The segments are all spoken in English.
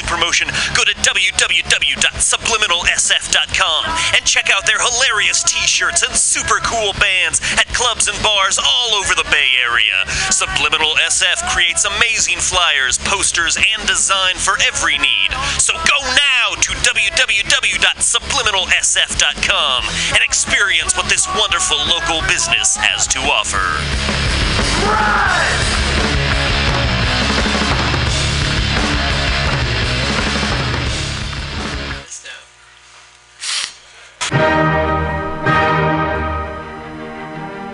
exclusive promotion, go to www.subliminalsf.com and check out their hilarious t shirts and super cool bands at clubs and bars all over the Bay Area. Subliminal SF creates amazing flyers, posters, and design for every need. So go now to www.subliminalsf.com and experience what this wonderful local business has to offer.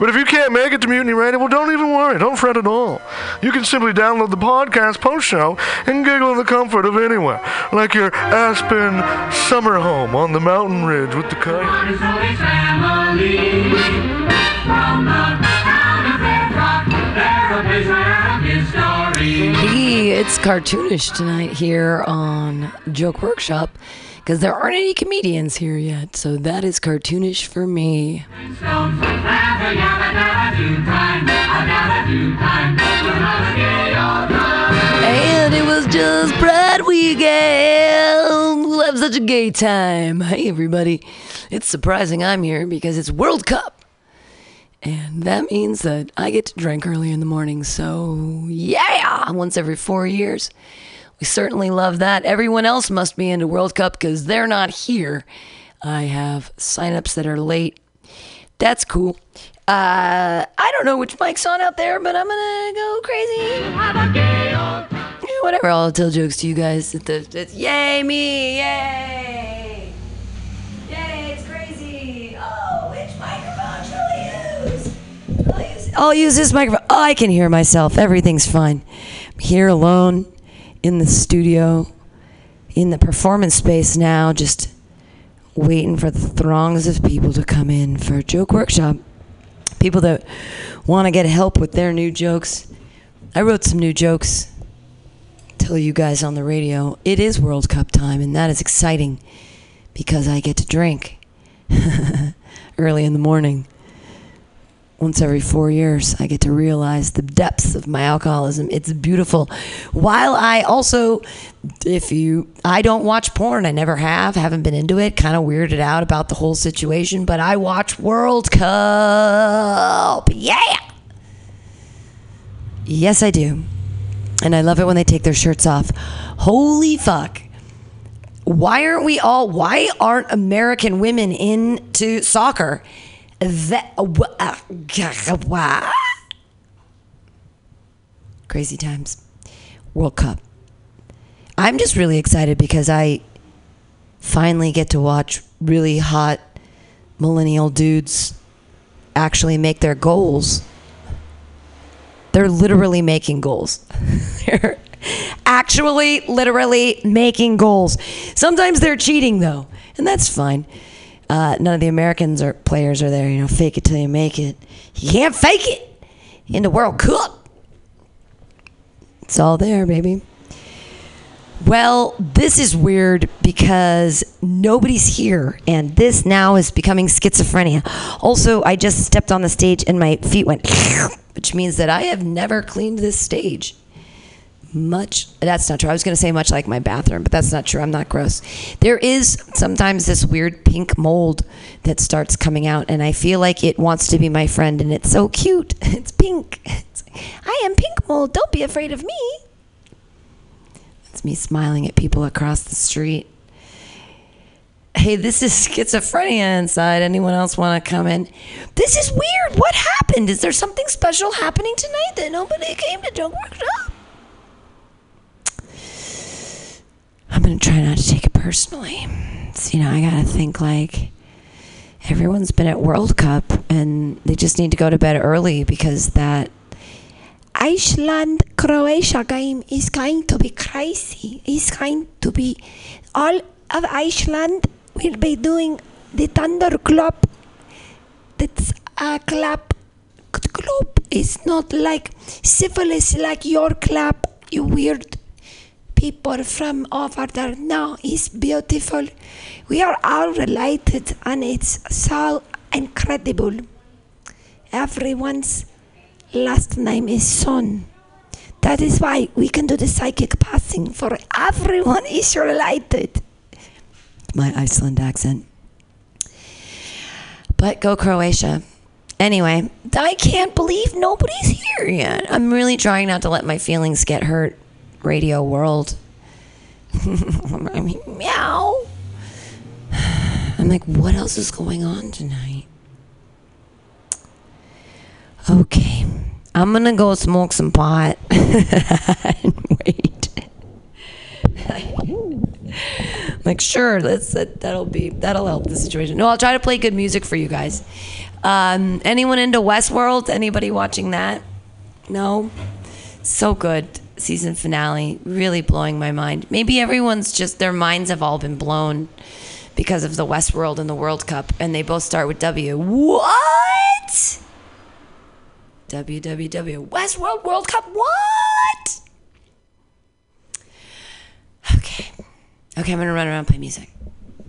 But if you can't make it to Mutiny Radio, well, don't even worry. Don't fret at all. You can simply download the podcast post show and giggle in the comfort of anywhere, like your Aspen summer home on the mountain ridge with the kite. Hey, it's cartoonish tonight here on Joke Workshop because there aren't any comedians here yet, so that is cartoonish for me. And it was just Pride Weekend. We'll have such a gay time. Hey, everybody. It's surprising I'm here because it's World Cup. And that means that I get to drink early in the morning. So, yeah, once every four years. We certainly love that. Everyone else must be into World Cup because they're not here. I have signups that are late. That's cool. Uh, I don't know which mic's on out there, but I'm gonna go crazy. Yeah, whatever. I'll tell jokes to you guys. At the, it's, yay me! Yay! Yay! It's crazy. Oh, which microphone shall I use? I'll use, I'll use this microphone. Oh, I can hear myself. Everything's fine. I'm here alone in the studio, in the performance space now, just waiting for the throngs of people to come in for a joke workshop. People that want to get help with their new jokes. I wrote some new jokes. Tell you guys on the radio. It is World Cup time, and that is exciting because I get to drink early in the morning. Once every four years, I get to realize the depths of my alcoholism. It's beautiful. While I also, if you, I don't watch porn. I never have. Haven't been into it. Kind of weirded out about the whole situation. But I watch World Cup. Yeah. Yes, I do. And I love it when they take their shirts off. Holy fuck. Why aren't we all, why aren't American women into soccer? That, uh, uh, Crazy times. World Cup. I'm just really excited because I finally get to watch really hot millennial dudes actually make their goals. They're literally making goals. They're actually, literally making goals. Sometimes they're cheating though, and that's fine. Uh, none of the Americans or players are there. You know, fake it till you make it. You can't fake it in the World Cup. It's all there, baby. Well, this is weird because nobody's here, and this now is becoming schizophrenia. Also, I just stepped on the stage and my feet went, which means that I have never cleaned this stage. Much, that's not true. I was going to say much like my bathroom, but that's not true. I'm not gross. There is sometimes this weird pink mold that starts coming out, and I feel like it wants to be my friend, and it's so cute. It's pink. It's, I am pink mold. Don't be afraid of me. It's me smiling at people across the street. Hey, this is schizophrenia inside. Anyone else want to come in? This is weird. What happened? Is there something special happening tonight that nobody came to Joke Workshop? Ah. I'm gonna try not to take it personally. So, you know, I gotta think like everyone's been at World Cup and they just need to go to bed early because that Iceland Croatia game is going to be crazy. It's going to be all of Iceland will be doing the thunder clap. That's a clap. Clap is not like syphilis, like your clap, you weird people from over there. No, it's beautiful. We are all related, and it's so incredible. Everyone's last name is Son. That is why we can do the psychic passing, for everyone is related. My Iceland accent. But go Croatia. Anyway, I can't believe nobody's here yet. I'm really trying not to let my feelings get hurt, radio world. I mean, meow. I'm like, what else is going on tonight? Okay. I'm gonna go smoke some pot and wait. like sure, that's that, that'll be that'll help the situation. No, I'll try to play good music for you guys. Um, anyone into Westworld? Anybody watching that? No. So good season finale, really blowing my mind. Maybe everyone's just their minds have all been blown because of the Westworld and the World Cup, and they both start with W. What? WWW Westworld World World Cup. What? Okay. Okay, I'm gonna run around and play music.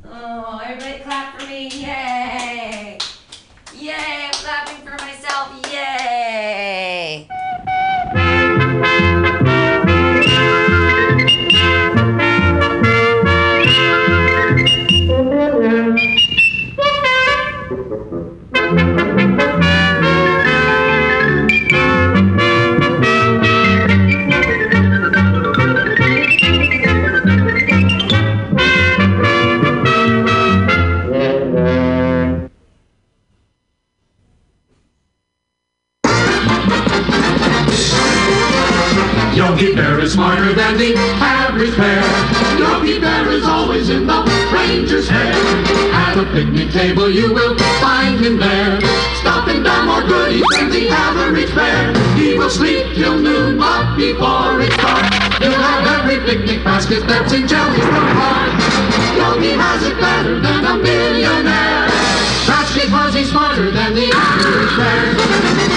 Oh, everybody clap for me. Yay! Yay, I'm clapping for myself. Yay! Thank you. Yogi Bear is smarter than the average bear. Yogi Bear is always in the ranger's hair. At a picnic table you will find him there. Stuffing down more goodies than the average bear. He will sleep till noon, but before it's dark, he'll have every picnic basket that's in Jellystone park. Yogi has it better than a millionaire. That's because he's smarter than the average bear.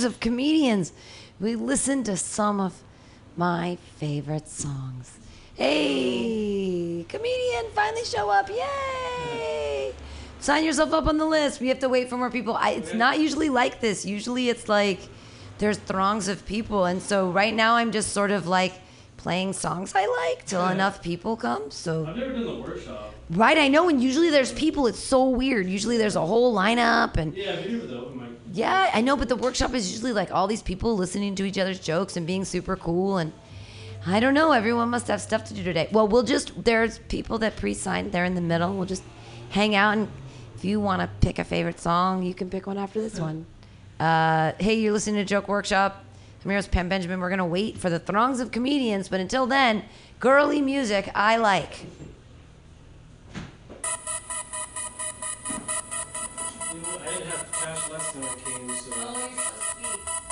Throngs of comedians. We listen to some of my favorite songs. Hey, comedian, finally show up. Yay! Sign yourself up on the list. We have to wait for more people. I, it's not usually like this. Usually it's like there's throngs of people. And so right now I'm just sort of like playing songs I like till enough people come. So I've never done the workshop. Right, I know. And usually there's people. It's so weird. Usually there's a whole lineup, and Yeah, yeah, I know. But the workshop is usually like all these people listening to each other's jokes and being super cool. And I don't know. Everyone must have stuff to do today. Well, we'll just there's people that pre-signed. They're in the middle. We'll just hang out, and if you want to pick a favorite song, you can pick one after this one. Uh, hey, you're listening to Joke Workshop. I'm here with Pam Benjamin. We're gonna wait for the throngs of comedians, but until then, girly music I like. I didn't have cash last time I came, so. Don't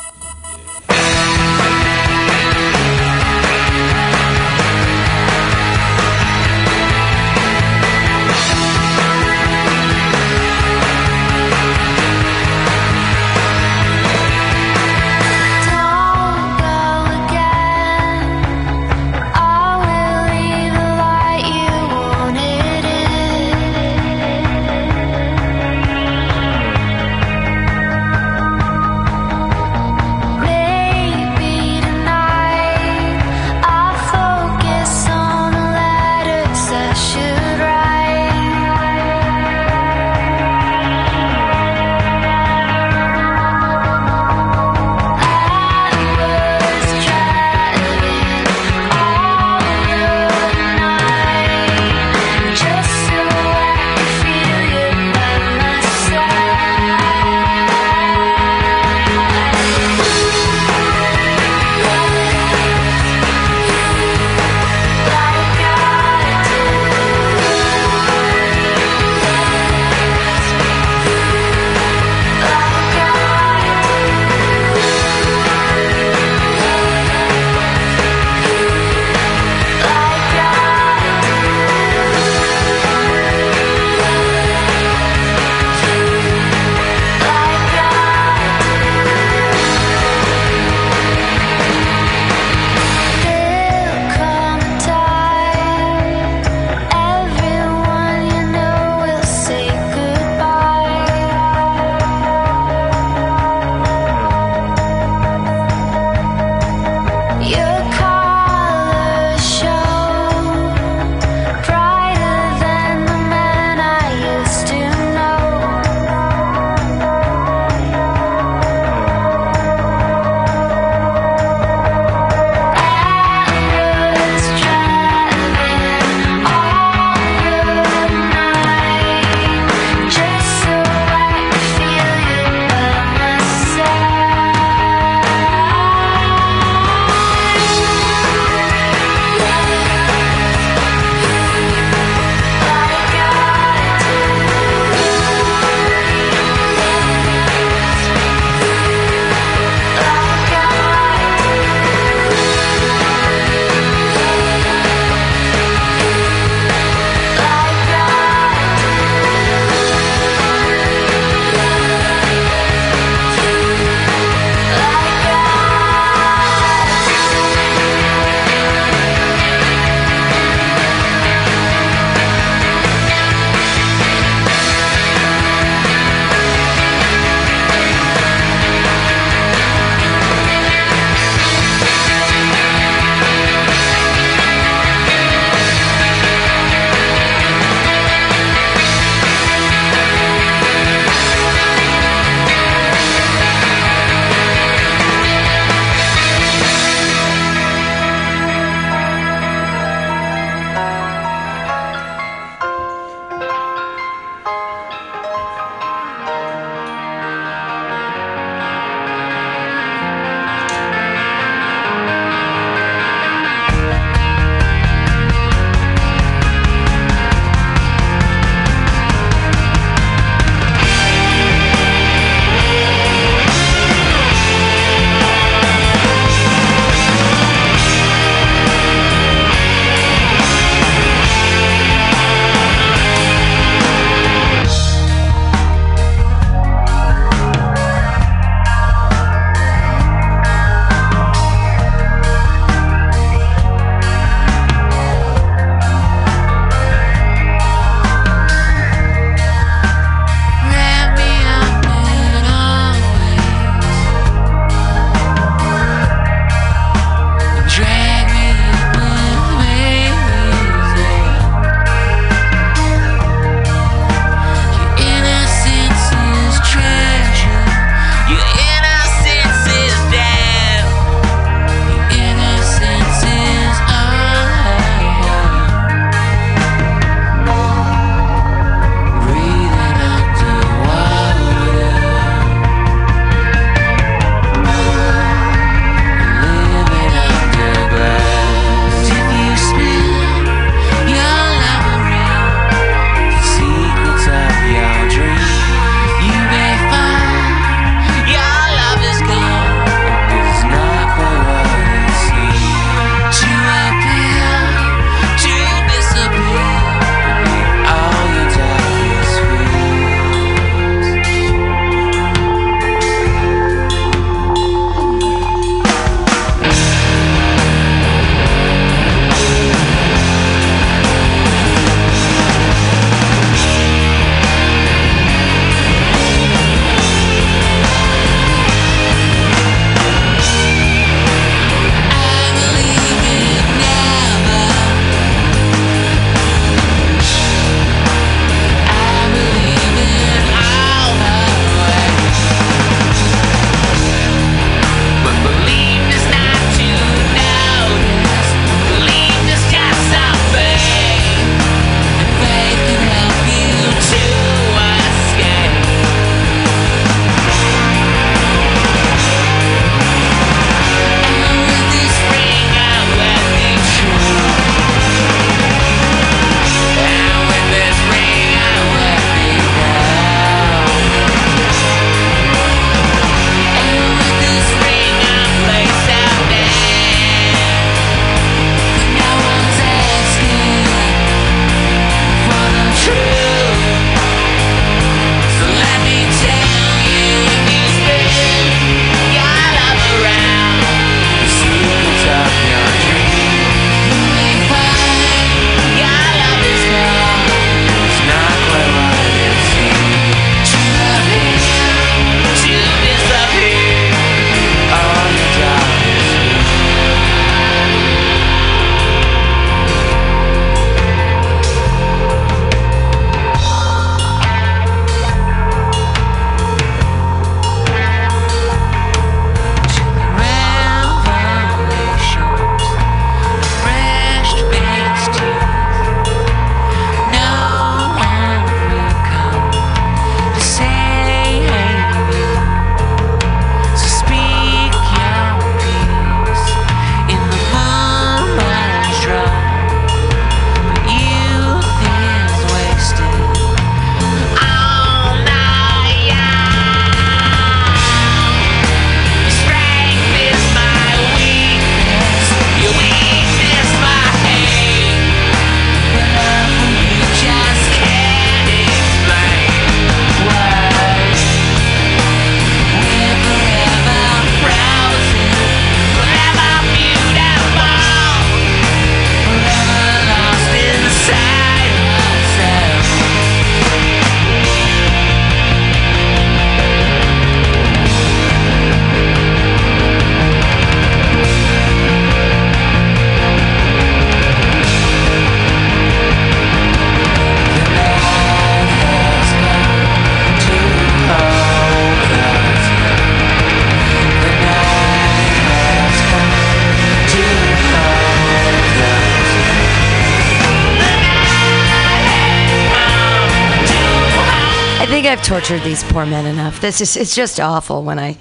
tortured these poor men enough. This is it's just awful when I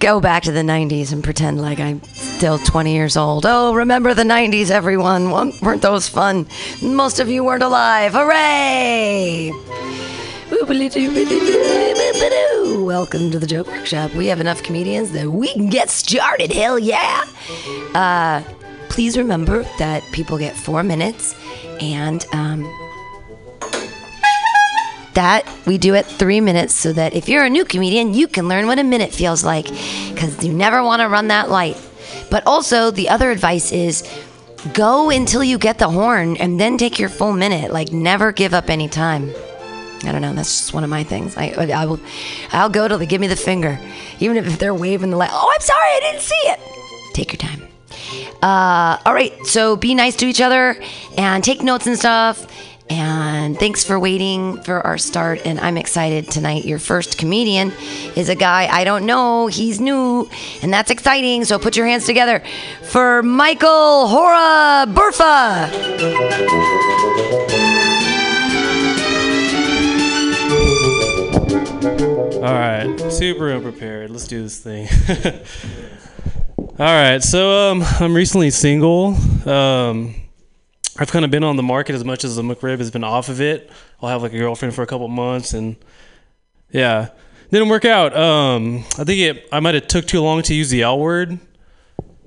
go back to the 90s and pretend like I'm still 20 years old. Oh, remember the 90s everyone. Weren't those fun? Most of you weren't alive. Hooray! Welcome to the Joke Workshop. We have enough comedians that we can get started. Hell yeah! Uh, please remember that people get four minutes, and um, that we do it three minutes so that if you're a new comedian, you can learn what a minute feels like because you never want to run that light. But also, the other advice is go until you get the horn and then take your full minute. Like, never give up any time. I don't know. That's just one of my things. I, I will, I'll go till they give me the finger, even if they're waving the light. Oh, I'm sorry, I didn't see it. Take your time. Uh, all right. So be nice to each other and take notes and stuff. And thanks for waiting for our start. And I'm excited tonight. Your first comedian is a guy I don't know. He's new, and that's exciting. So put your hands together for Michael Hora Burfa. All right, super unprepared. Let's do this thing. All right, so um, I'm recently single. Um, I've kind of been on the market as much as the McRib has been off of it. I'll have like a girlfriend for a couple months, and yeah, didn't work out. Um, I think it. I might have took too long to use the L word.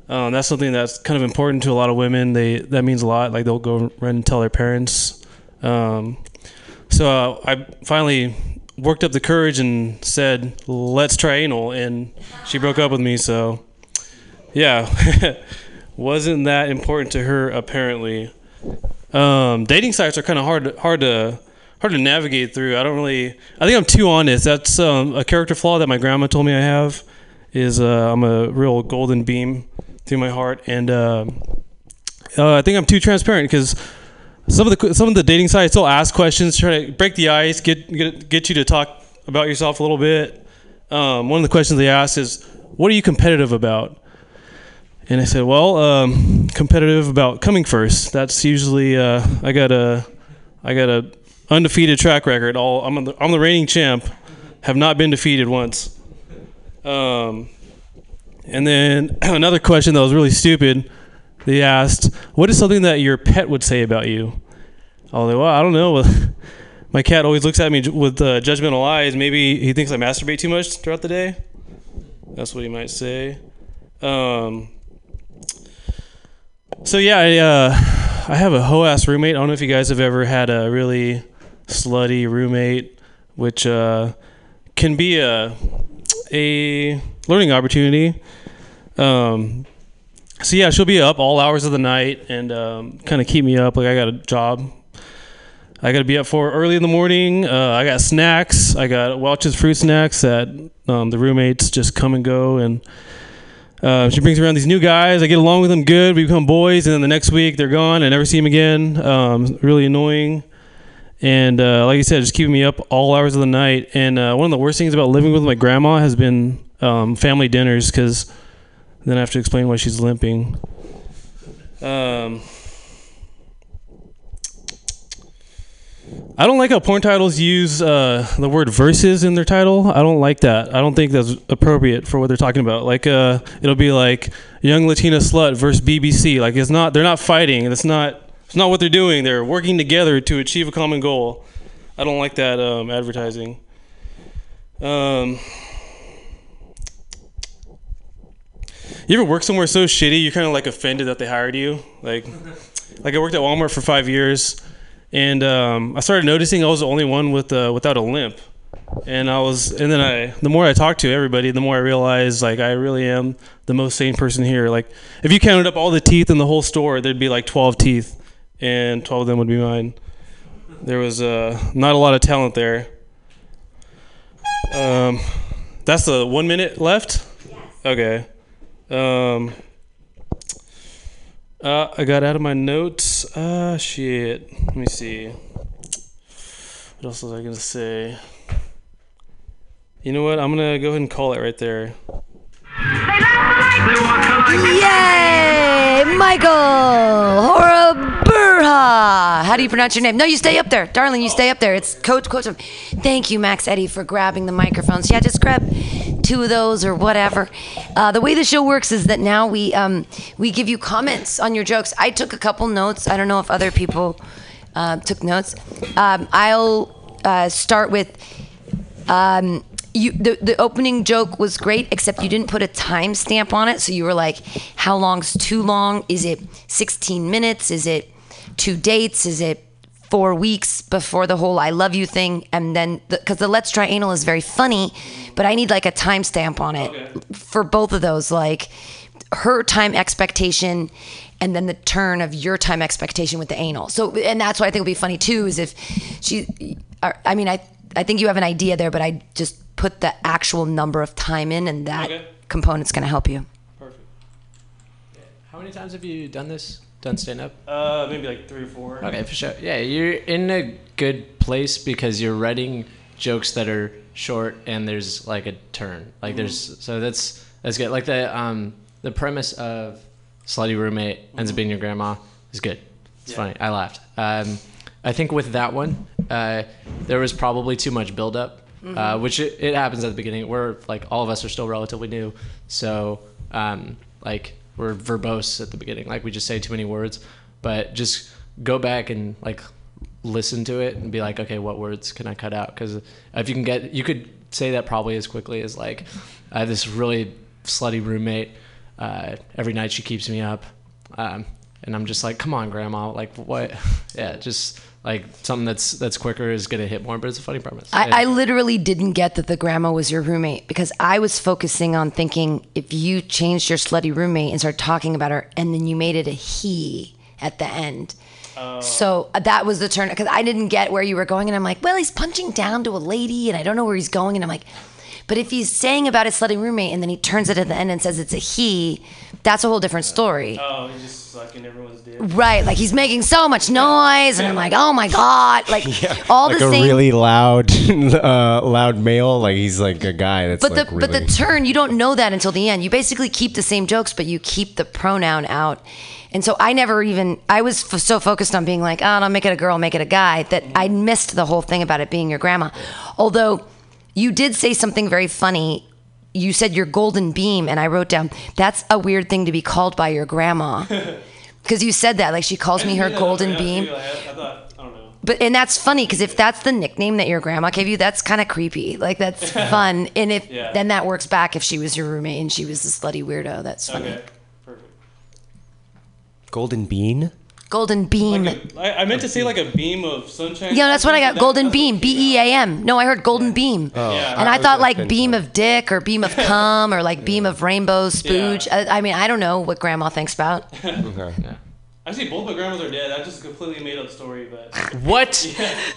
Um, that's something that's kind of important to a lot of women. They that means a lot. Like they'll go run and tell their parents. Um, so uh, I finally worked up the courage and said, "Let's try anal," and she broke up with me. So, yeah, wasn't that important to her apparently. Um, dating sites are kind of hard, hard to hard to navigate through. I don't really. I think I'm too honest. That's um, a character flaw that my grandma told me I have. Is uh, I'm a real golden beam through my heart, and um uh, I think I'm too transparent because some of the some of the dating sites will ask questions, try to break the ice, get get, get you to talk about yourself a little bit. Um, one of the questions they ask is, "What are you competitive about?" And I said, "Well, um, competitive about coming first. That's usually uh, I got a I got a undefeated track record. All I'm the, I'm the reigning champ. Have not been defeated once." Um, and then another question that was really stupid. They asked, "What is something that your pet would say about you?" I was like, "Well, I don't know. My cat always looks at me with uh, judgmental eyes. Maybe he thinks I masturbate too much throughout the day. That's what he might say." Um, so yeah, I uh, I have a hoe ass roommate. I don't know if you guys have ever had a really slutty roommate, which uh, can be a a learning opportunity. Um, so yeah, she'll be up all hours of the night and um, kind of keep me up. Like I got a job. I got to be up for early in the morning. Uh, I got snacks. I got Welch's fruit snacks that um, the roommates just come and go. And uh, she brings around these new guys. I get along with them good. We become boys. And then the next week they're gone. I never see them again. Um, really annoying. And uh, like I said, just keeping me up all hours of the night. And uh, one of the worst things about living with my grandma has been um, family dinners because then I have to explain why she's limping. Um, I don't like how porn titles use uh, the word verses in their title. I don't like that. I don't think that's appropriate for what they're talking about. Like, uh, it'll be like young Latina slut versus BBC. Like, it's not. They're not fighting. It's not. It's not what they're doing. They're working together to achieve a common goal. I don't like that um, advertising. Um, you ever work somewhere so shitty you're kind of like offended that they hired you? Like, like I worked at Walmart for five years, and um, I started noticing I was the only one with uh, without a limp. And I was, and then I, the more I talked to everybody, the more I realized like I really am the most sane person here. Like, if you counted up all the teeth in the whole store, there'd be like 12 teeth, and 12 of them would be mine. There was uh, not a lot of talent there. Um, that's the one minute left. Okay. Um, uh, I got out of my notes. Ah, shit. Let me see. What else was I gonna say? You know what? I'm gonna go ahead and call it right there. Yay! Michael Hora Urha. How do you pronounce your name? No, you stay up there, darling. You stay up there. It's Coach Coach. Thank you, Max Eddie, for grabbing the microphones. Yeah, just grab two of those or whatever. Uh, the way the show works is that now we um, we give you comments on your jokes. I took a couple notes. I don't know if other people uh, took notes. Um, I'll uh, start with um, you. The, the opening joke was great, except you didn't put a timestamp on it. So you were like, "How long's too long? Is it 16 minutes? Is it two dates? Is it?" Four weeks before the whole "I love you" thing, and then because the, "Let's try anal" is very funny, but I need like a timestamp on it for both of those. Like, her time expectation and then the turn of your time expectation with the anal. So, and that's why I think would be funny too is if she, uh, I mean, I, I think you have an idea there, but I just put the actual number of time in and that Okay. component's going to help you. Perfect. How many times have you done this? Done stand up? Uh, maybe like three or four. Okay, for sure. Yeah, you're in a good place because you're writing jokes that are short and there's like a turn. Like there's so that's that's good. Like the um the premise of slutty roommate ends up being your grandma is good. It's funny. I laughed. Um, I think with that one, uh, there was probably too much buildup, uh, which it, it happens at the beginning. We're like all of us are still relatively new, so um, like we're verbose at the beginning. Like we just say too many words, but just go back and like listen to it and be like, okay, what words can I cut out? Because if you can get, you could say that probably as quickly as like, I have this really slutty roommate. Uh, every night she keeps me up, um, and I'm just like, come on, grandma, like what? Yeah, just like something that's that's quicker is gonna hit more, but it's a funny premise. I, Yeah. I literally didn't get that the grandma was your roommate because I was focusing on thinking if you changed your slutty roommate and started talking about her and then you made it a he at the end. So uh, that was the turn because I didn't get where you were going, and I'm like, well, he's punching down to a lady, and I don't know where he's going, and I'm like, but if he's saying about his slutty roommate and then he turns it at the end and says it's a he, that's a whole different story. Oh, he's just sucking everyone's dick. Right, like he's making so much noise, and I'm like, oh my god, like all like the a same. really loud, uh, loud male. Like he's like a guy that's but like the really. but the turn you don't know that until the end. You basically keep the same jokes, but you keep the pronoun out. And so I never even I was f- so focused on being like, oh, don't make it a girl, make it a guy, that I missed the whole thing about it being your grandma. Although you did say something very funny. You said your golden beam, and I wrote down that's a weird thing to be called by your grandma. Because you said that, like she calls me her golden beam. I, I thought, I don't know. But and that's funny because if that's the nickname that your grandma gave you, that's kind of creepy. Like that's fun. And if Yeah. then that works back if she was your roommate and she was the slutty weirdo. That's funny. Okay, perfect. Golden bean. Golden beam. Like a, I, I meant to say like a beam of sunshine. yeah, that's what I got. That- Golden beam. B E A M. No, I heard golden beam. Oh, yeah. And I was thought like beam of- of dick or beam of cum or like beam of rainbow spooge. Yeah. I, I mean, I don't know what grandma thinks about. Okay. Actually, both my grandmas are dead. That's just a completely made up story, but what?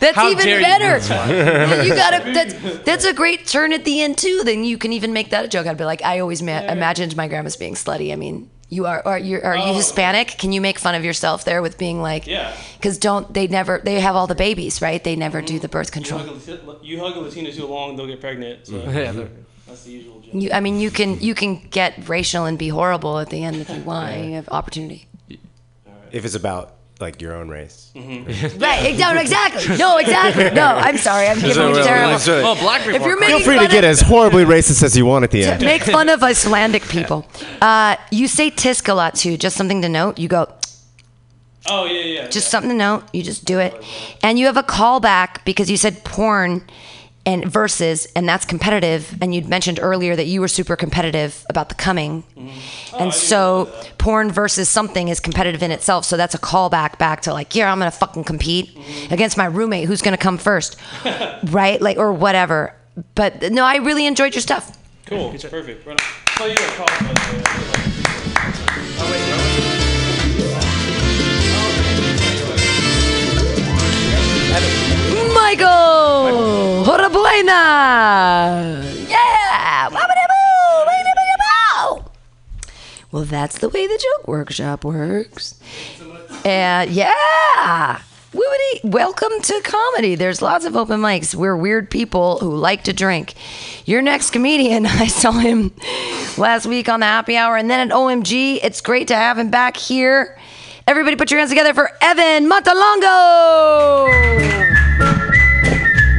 That's How even dare you. better. you gotta. That's, that's a great turn at the end too. Then you can even make that a joke. I'd be like, I always ma- imagined my grandma's being slutty. I mean, you are. Are you are you Oh. Hispanic? Can you make fun of yourself there with being like? Yeah. Because don't they never? They have all the babies, right? They never do mm-hmm. the birth you control. hug, a, you hug a Latina too long, they'll get pregnant. So Yeah, they're- that's the usual joke. You, I mean, you can you can get racial and be horrible at the end if you want. You have opportunity. If it's about like your own race. Right? No, exactly. No, exactly. No, I'm sorry. I'm giving you terrible. well, black people. If you're are making Feel free to get as horribly racist as you want at the end. make fun of Icelandic people. Uh, you say tisk a lot too. Just something to note. You go Oh yeah, yeah. just something to note. You just do it, and you have a callback because you said porn and versus, and that's competitive. And you'd mentioned earlier that you were super competitive about the coming, and so porn versus something is competitive in itself. So that's a callback back to like, yeah, I'm gonna fucking compete against my roommate who's gonna come first, right? Like or whatever. But no, I really enjoyed your stuff. Cool. It's perfect. Right Michael Horabuena. Yeah. Well, that's the way the joke workshop works. And yeah. Woody, welcome to comedy. There's lots of open mics. We're weird people who like to drink. Your next comedian, I saw him last week on the happy hour and then at OMG. It's great to have him back here. Everybody put your hands together for Evan Montalongo.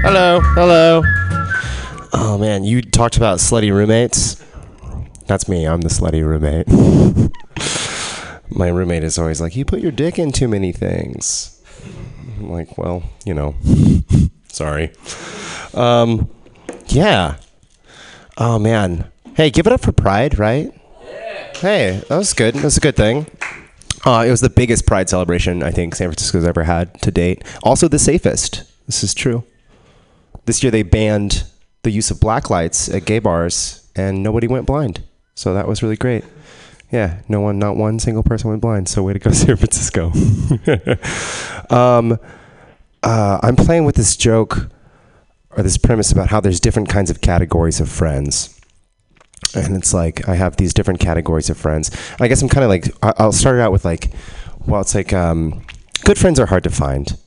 Hello, hello. Oh man, you talked about slutty roommates. That's me. I'm the slutty roommate. My roommate is always like, "You put your dick in too many things." I'm like, well, you know, sorry. Um, yeah. Oh man. Hey, give it up for Pride, right? Yeah. Hey, that was good. That was a good thing. Uh, it was the biggest Pride celebration I think San Francisco's ever had to date. Also, the safest. This is true. This year they banned the use of black lights at gay bars, and nobody went blind. So that was really great. Yeah, no one, not one single person went blind. So way to go, San Francisco. um, uh, I'm playing with this joke or this premise about how there's different kinds of categories of friends. And it's like I have these different categories of friends. I guess I'm kind of like I'll start it out with like, well, it's like um, good friends are hard to find,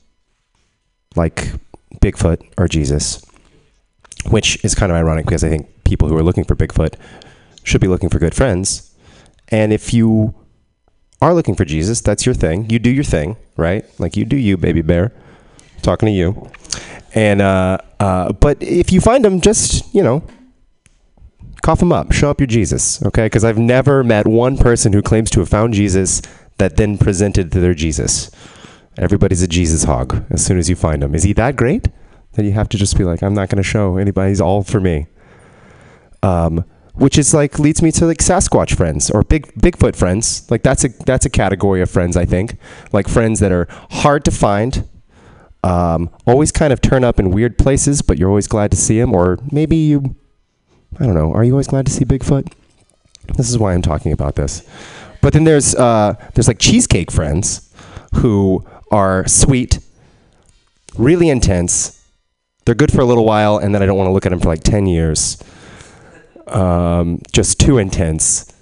like Bigfoot or Jesus, which is kind of ironic because I think people who are looking for Bigfoot should be looking for good friends. And if you are looking for Jesus, that's your thing. You do your thing, right? Like you do you, baby bear. talking to you. And uh, uh, but if you find him, just you know, cough him up. Show up your Jesus, okay? Because I've never met one person who claims to have found Jesus that then presented their Jesus. Everybody's a Jesus hog as soon as you find him. Is he that great that you have to just be like, I'm not going to show anybody. He's all for me. Um, which is like leads me to like Sasquatch friends or big Bigfoot friends. Like that's a that's a category of friends I think. Like friends that are hard to find, um, always kind of turn up in weird places, but you're always glad to see them. Or maybe you, I don't know. Are you always glad to see Bigfoot? This is why I'm talking about this. But then there's uh, there's like cheesecake friends who are sweet, really intense. They're good for a little while, and then I don't want to look at them for like ten years. Um, just too intense.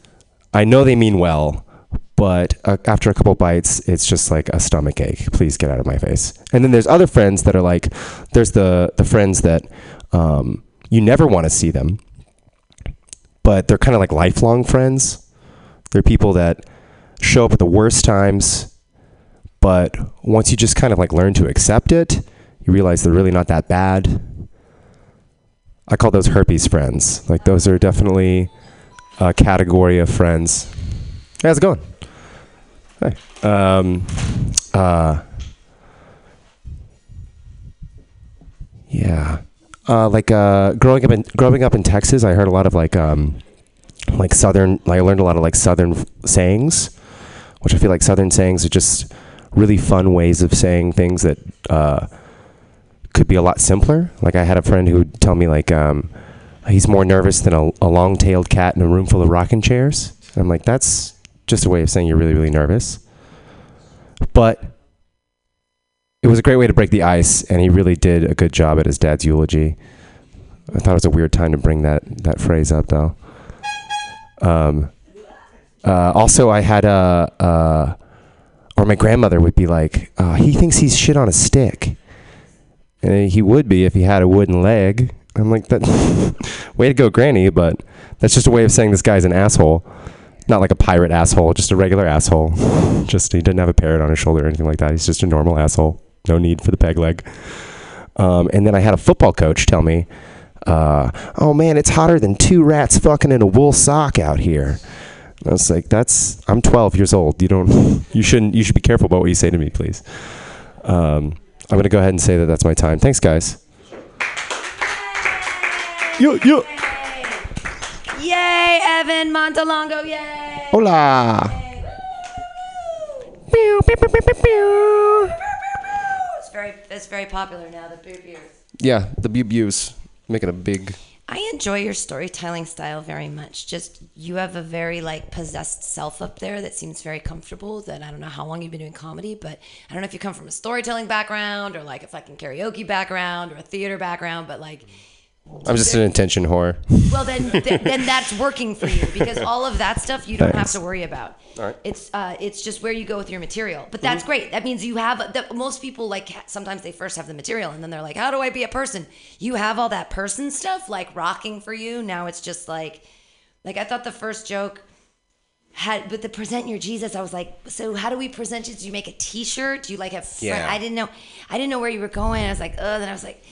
I know they mean well, but uh, after a couple bites, it's just like a stomach ache. Please get out of my face. And then there's other friends that are like, there's the the friends that um, you never want to see them, but they're kind of like lifelong friends. They're people that show up at the worst times, but once you just kind of like learn to accept it, you realize they're really not that bad. I call those herpes friends. Like those are definitely a category of friends. Hey, how's it going? Hey. Um, uh, yeah. Uh, like uh, growing up in growing up in Texas, I heard a lot of like um, like southern. Like I learned a lot of like southern sayings, which I feel like southern sayings are just really fun ways of saying things that uh, could be a lot simpler. Like I had a friend who would tell me like um, he's more nervous than a, a long-tailed cat in a room full of rocking chairs. And I'm like, that's just a way of saying you're really, really nervous. But it was a great way to break the ice, and he really did a good job at his dad's eulogy. I thought it was a weird time to bring that that phrase up, though. Um, uh, also, I had a, uh, or my grandmother would be like, uh, he thinks he's shit on a stick. And he would be if he had a wooden leg. I'm like, that, way to go, Granny, but that's just a way of saying this guy's an asshole. Not like a pirate asshole, just a regular asshole. just, he didn't have a parrot on his shoulder or anything like that. He's just a normal asshole. No need for the peg leg. Um, and then I had a football coach tell me, uh, oh man, it's hotter than two rats fucking in a wool sock out here. I was like, that's, I'm 12 years old. You don't, you shouldn't, you should be careful about what you say to me, please. Um, I'm going to go ahead and say that that's my time. Thanks, guys. Yo, yo. Yay, Evan Montalongo, yay! Hola. It's very, it's very popular now. The beer beer. Yeah, the bu-bus making a big. I enjoy your storytelling style very much. Just you have a very like possessed self up there that seems very comfortable. That I don't know how long you've been doing comedy, but I don't know if you come from a storytelling background or like a fucking karaoke background or a theater background, but like I'm just an attention whore. well then th- then that's working for you because all of that stuff you don't Thanks. have to worry about. All right. It's uh it's just where you go with your material. But that's great. That means you have that most people like sometimes they first have the material and then they're like, "How do I be a person?" You have all that person stuff like rocking for you. Now it's just like like I thought the first joke had with the present your Jesus, I was like, so how do we present you? Do you make a T-shirt? Do you like have? Yeah. I didn't know. I didn't know where you were going. I was like, oh. Then I was like,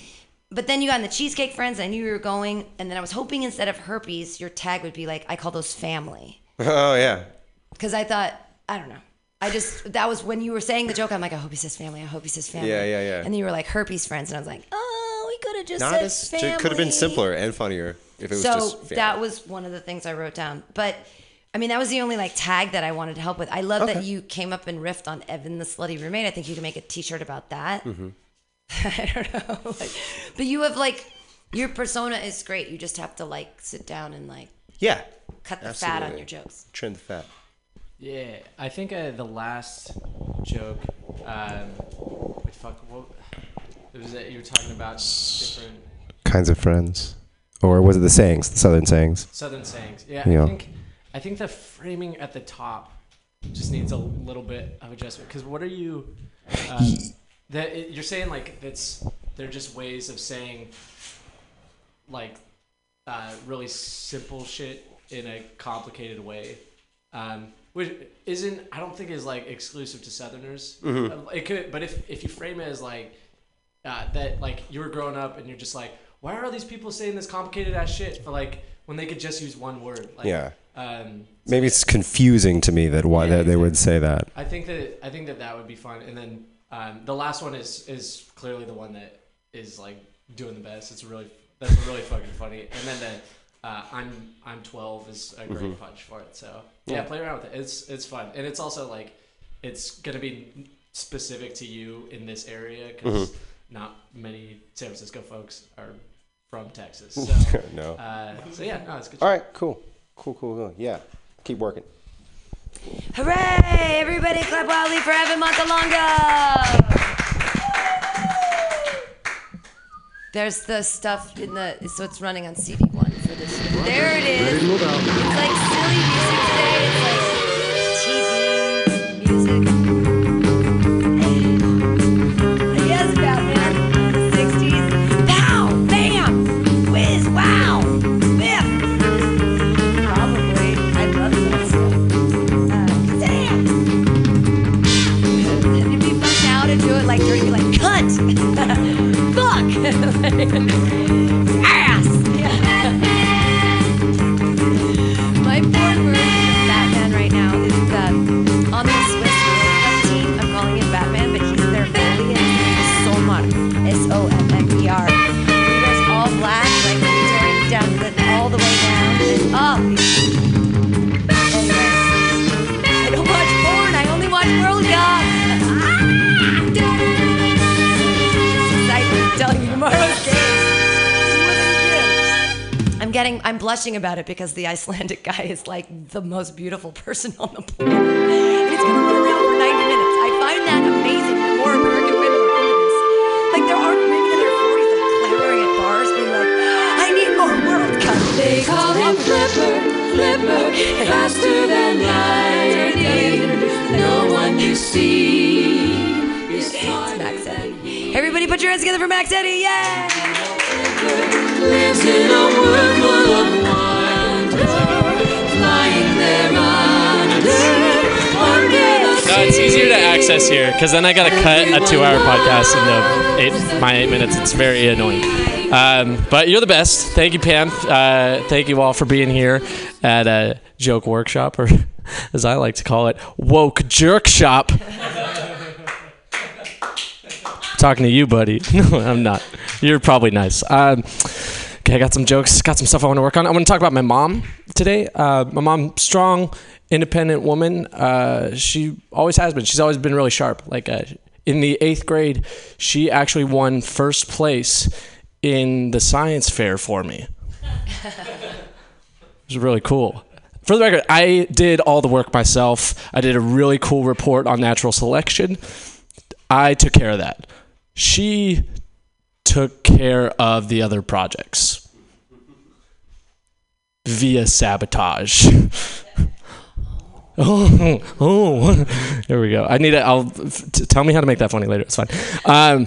but then you got in the cheesecake friends. I knew you were going, and then I was hoping instead of herpes, your tag would be like, I call those family, Oh yeah. because I thought, I don't know. I just that was when you were saying the joke. I'm like, I hope he says family. I hope he says family. Yeah, yeah, yeah. And then you were like herpes friends, and I was like, oh, we could have just Not said as family. could have been simpler and funnier if it was so just. family. that was one of the things I wrote down. But I mean, that was the only like tag that I wanted to help with. I love that you came up and riffed on Evan the Slutty Roommate. I think you can make a T-shirt about that. Mm-hmm. I don't know, like, but you have like your persona is great. You just have to like sit down and like yeah. cut the fat on your jokes. Trim the fat. Yeah, I think uh, the last joke, um, wait, fuck, what, it was that you were talking about different Kinds of friends, or was it the sayings, the Southern sayings? Southern sayings. Yeah, Yeah. I think I think the framing at the top just needs a little bit of adjustment. Because what are you? Uh, that it, you're saying like that's they're just ways of saying like uh, really simple shit in a complicated way. Um, which isn't I don't think is like exclusive to Southerners. Uh, It could, but if if you frame it as like uh, that, like you were growing up and you're just like, why are all these people saying this complicated ass shit for like when they could just use one word? Like, Yeah. Um, Maybe it's confusing to me that why Yeah, that they would say that. I think that I think that that would be fun. And then um, the last one is is clearly the one that is like doing the best. It's really that's really fucking funny. And then the uh, I'm I'm 12 is a great punch for it. So yeah, play around with it. It's it's fun, and it's also like it's gonna be specific to you in this area because not many San Francisco folks are from Texas. So no. uh, so yeah, no, it's good. All right. Cool. Cool. Cool. Cool. Yeah. Keep working. Hooray! Everybody clap wildly for Evan Montalongo! There's the stuff in the so it's running on CD one for this. There it is. It's like silly music today. like, getting, I'm blushing about it because the Icelandic guy is like the most beautiful person on the planet. And it's gonna run around for 90 minutes. I find that amazing that more American women are into this. Like there aren't women in their 40s like clamoring at bars being like, I need more World Cup. They call him Flipper, Flipper, faster than lightning. No one you see. It's Max Eddie. Everybody put your hands together for Max Eddie, yeah! Access here because then I got to cut a two-hour podcast into eight, my eight minutes. It's very annoying. Um, but you're the best. Thank you, Pam. Uh, thank you all for being here at a joke workshop, or as I like to call it, woke jerk shop. Talking to you, buddy. No, I'm not. You're probably nice. Um, okay, I got some jokes, got some stuff I want to work on. I want to talk about my mom today. Uh, my mom, strong, independent woman. Uh, she always has been. She's always been really sharp. Like uh, in the eighth grade, she actually won first place in the science fair for me. it was really cool. For the record, I did all the work myself. I did a really cool report on natural selection. I took care of that. She took care of the other projects via sabotage. Oh, oh, there we go. I need it. I'll t- tell me how to make that funny later. It's fine. Um,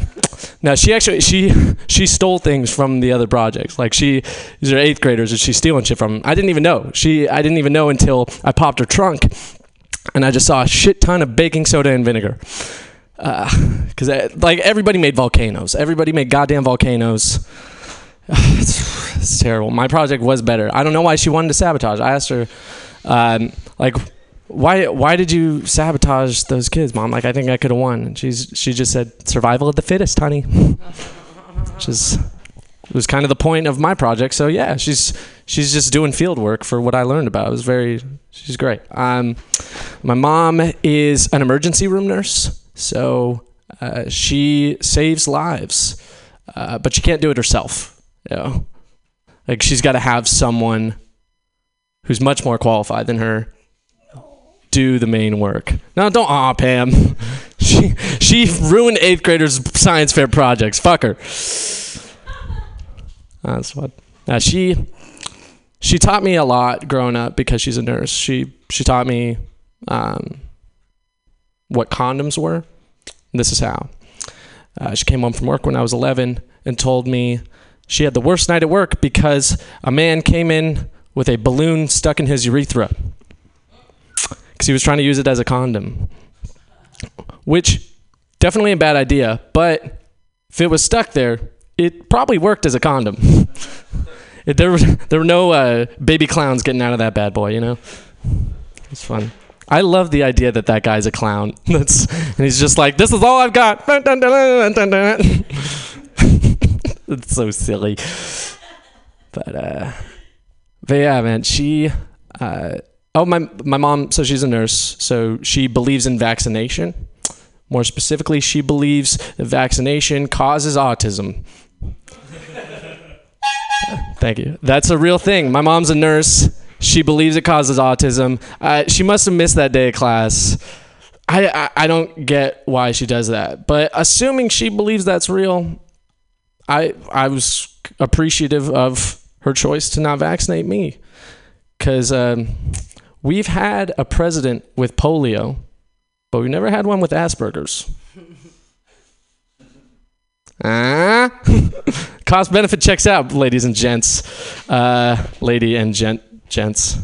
now she actually she she stole things from the other projects. Like she these are eighth graders and she's stealing shit from. 'em. I didn't even know. She I didn't even know until I popped her trunk, and I just saw a shit ton of baking soda and vinegar. Because like everybody made volcanoes. Everybody made goddamn volcanoes. it's, it's terrible. My project was better. I don't know why she wanted to sabotage. I asked her, um, like, why why did you sabotage those kids, mom? Like, I think I could have won. And she's she just said survival of the fittest, honey. Which is was kind of the point of my project. So yeah, she's she's just doing field work for what I learned about. It was very she's great. Um, my mom is an emergency room nurse, so uh, she saves lives, uh, but she can't do it herself. You know, like she's got to have someone who's much more qualified than her do the main work. No, don't ah Pam. She she ruined eighth graders' science fair projects. Fuck her. That's what. Now she she taught me a lot growing up because she's a nurse. She she taught me um, what condoms were. This is how. Uh, she came home from work when I was 11 and told me she had the worst night at work because a man came in with a balloon stuck in his urethra because he was trying to use it as a condom. Which definitely a bad idea, but if it was stuck there, it probably worked as a condom. There, were, there were no uh, baby clowns getting out of that bad boy, you know? It's fun. I love the idea that that guy's a clown. That's and he's just like, this is all I've got. It's so silly. But uh, but yeah, man, she. Uh, oh, my my mom. So she's a nurse. So she believes in vaccination. More specifically, she believes that vaccination causes autism. Thank you. That's a real thing. My mom's a nurse. She believes it causes autism. Uh, she must have missed that day of class. I, I I don't get why she does that, but assuming she believes that's real, I I was appreciative of her choice to not vaccinate me, because um, we've had a president with polio, but we've never had one with Asperger's. Ah, cost benefit checks out, ladies and gents, uh, lady and gent gents.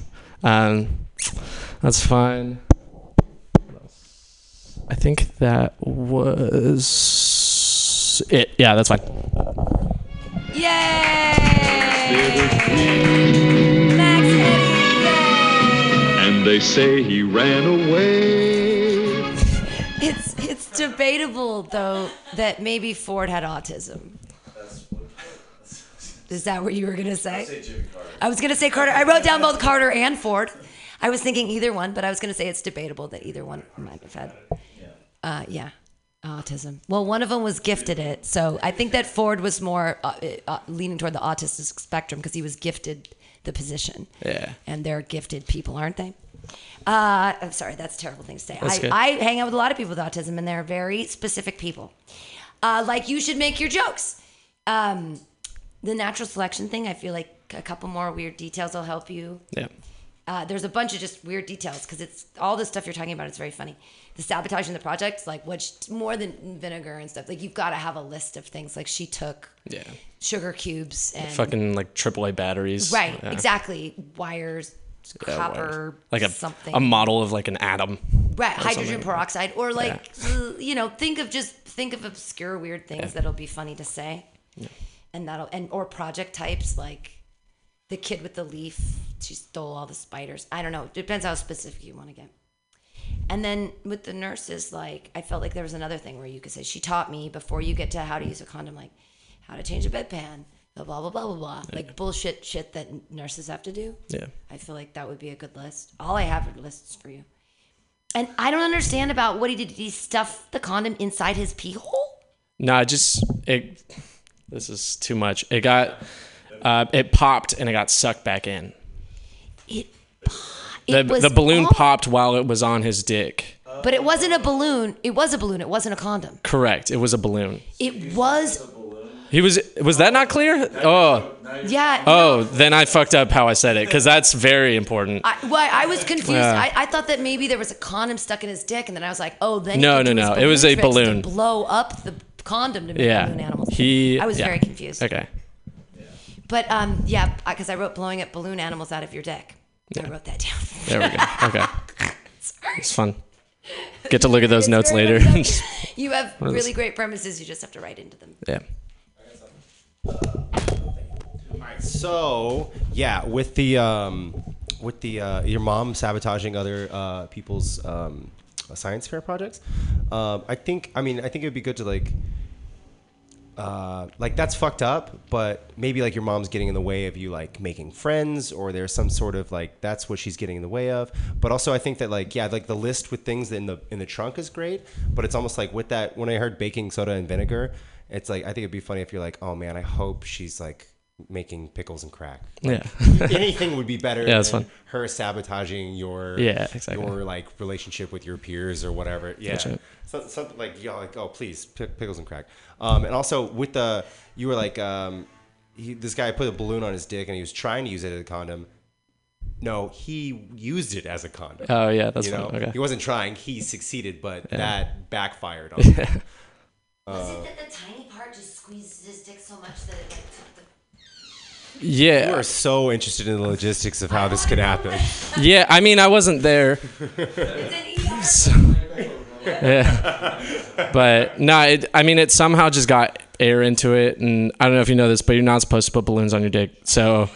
Um, that's fine. I think that was it. Yeah, that's fine. Yay! Max Heady, And they say he ran away. It's it's debatable though that maybe Ford had autism. Is that what you were gonna say? I was gonna say Carter. I wrote down both Carter and Ford. I was thinking either one, but I was gonna say it's debatable that either one might have had. Uh, yeah, autism. Well, one of them was gifted it, so I think that Ford was more uh, uh, leaning toward the autistic spectrum because he was gifted the position. Yeah. And they're gifted people, aren't they? Uh, I'm sorry, that's a terrible thing to say. I. I hang out with a lot of people with autism, and they're very specific people. Uh, like you should make your jokes. Um, the natural selection thing, I feel like a couple more weird details will help you. Yeah. Uh, there's a bunch of just weird details because it's all the stuff you're talking about. It's very funny. The sabotaging the project, like which more than vinegar and stuff. Like you've got to have a list of things. Like she took Yeah. sugar cubes and Fucking like AAA batteries. right, Yeah. exactly wires, Yeah, copper, Like a something, a model of like an atom. right, hydrogen something. peroxide, or like uh, you know, think of just think of obscure weird things Yeah. that'll be funny to say, and that'll and or project types like the kid with the leaf. She stole all the spiders. I don't know. it Depends how specific you want to get. And then with the nurses, like I felt like there was another thing where you could say she taught me before you get to how to use a condom, like how to change a bedpan, blah blah blah blah blah blah, like bullshit shit that nurses have to do. Yeah. I feel like that would be a good list. All I have are lists for you. And I don't understand about what he did. Did he stuff the condom inside his pee hole? No, it just it. This is too much. It got. Uh, it popped and it got sucked back in. It, The, it was the balloon on- popped while it was on his dick. but it wasn't a balloon. It was a balloon. It wasn't a condom. Correct. It was a balloon. It was. He was. Was that not clear? Oh. Yeah. Oh, then I fucked up how I said it because that's very important. I, well, I was confused. Yeah. I, I thought that maybe there was a condom stuck in his dick, and then I was like, oh, then No, no, no. It was a balloon. blow up the condom to make yeah. balloon animals. He. I was yeah. very confused. Okay. But um, yeah, because I wrote blowing up balloon animals out of your dick. I wrote that down. There we go. Okay. It's fun. Get to look at those notes later. You have really this? great premises. You just have to write into them. yeah. All right. So yeah, with the um, with the uh, your mom sabotaging other uh, people's um, science fair projects, um, I think I mean I think it would be good to like. Uh, like that's fucked up, but maybe like your mom's getting in the way of you like making friends, or there's some sort of like that's what she's getting in the way of. But also, I think that like yeah, like the list with things in the in the trunk is great, but it's almost like with that when I heard baking soda and vinegar, it's like I think it'd be funny if you're like, oh man, I hope she's like making pickles and crack. Like, Yeah. anything would be better. Yeah, that's than fun. Her sabotaging your Yeah, exactly. your like relationship with your peers or whatever. Yeah, That's so, something like yo, like oh please pi- pickles and crack. Um, and also with the you were like um, he, this guy put a balloon on his dick and he was trying to use it as a condom. No, he used it as a condom. Oh, yeah, that's you know fine, okay. he wasn't trying. He succeeded, but Yeah. that backfired on him. Was Uh, it that the tiny part just squeezed his dick so much that it like took the Yeah. You are so interested in the logistics of how this could happen. Yeah, I mean, I wasn't there. So- yeah. But no, it, I mean, it somehow just got air into it, and I don't know if you know this, but you're not supposed to put balloons on your dick. So.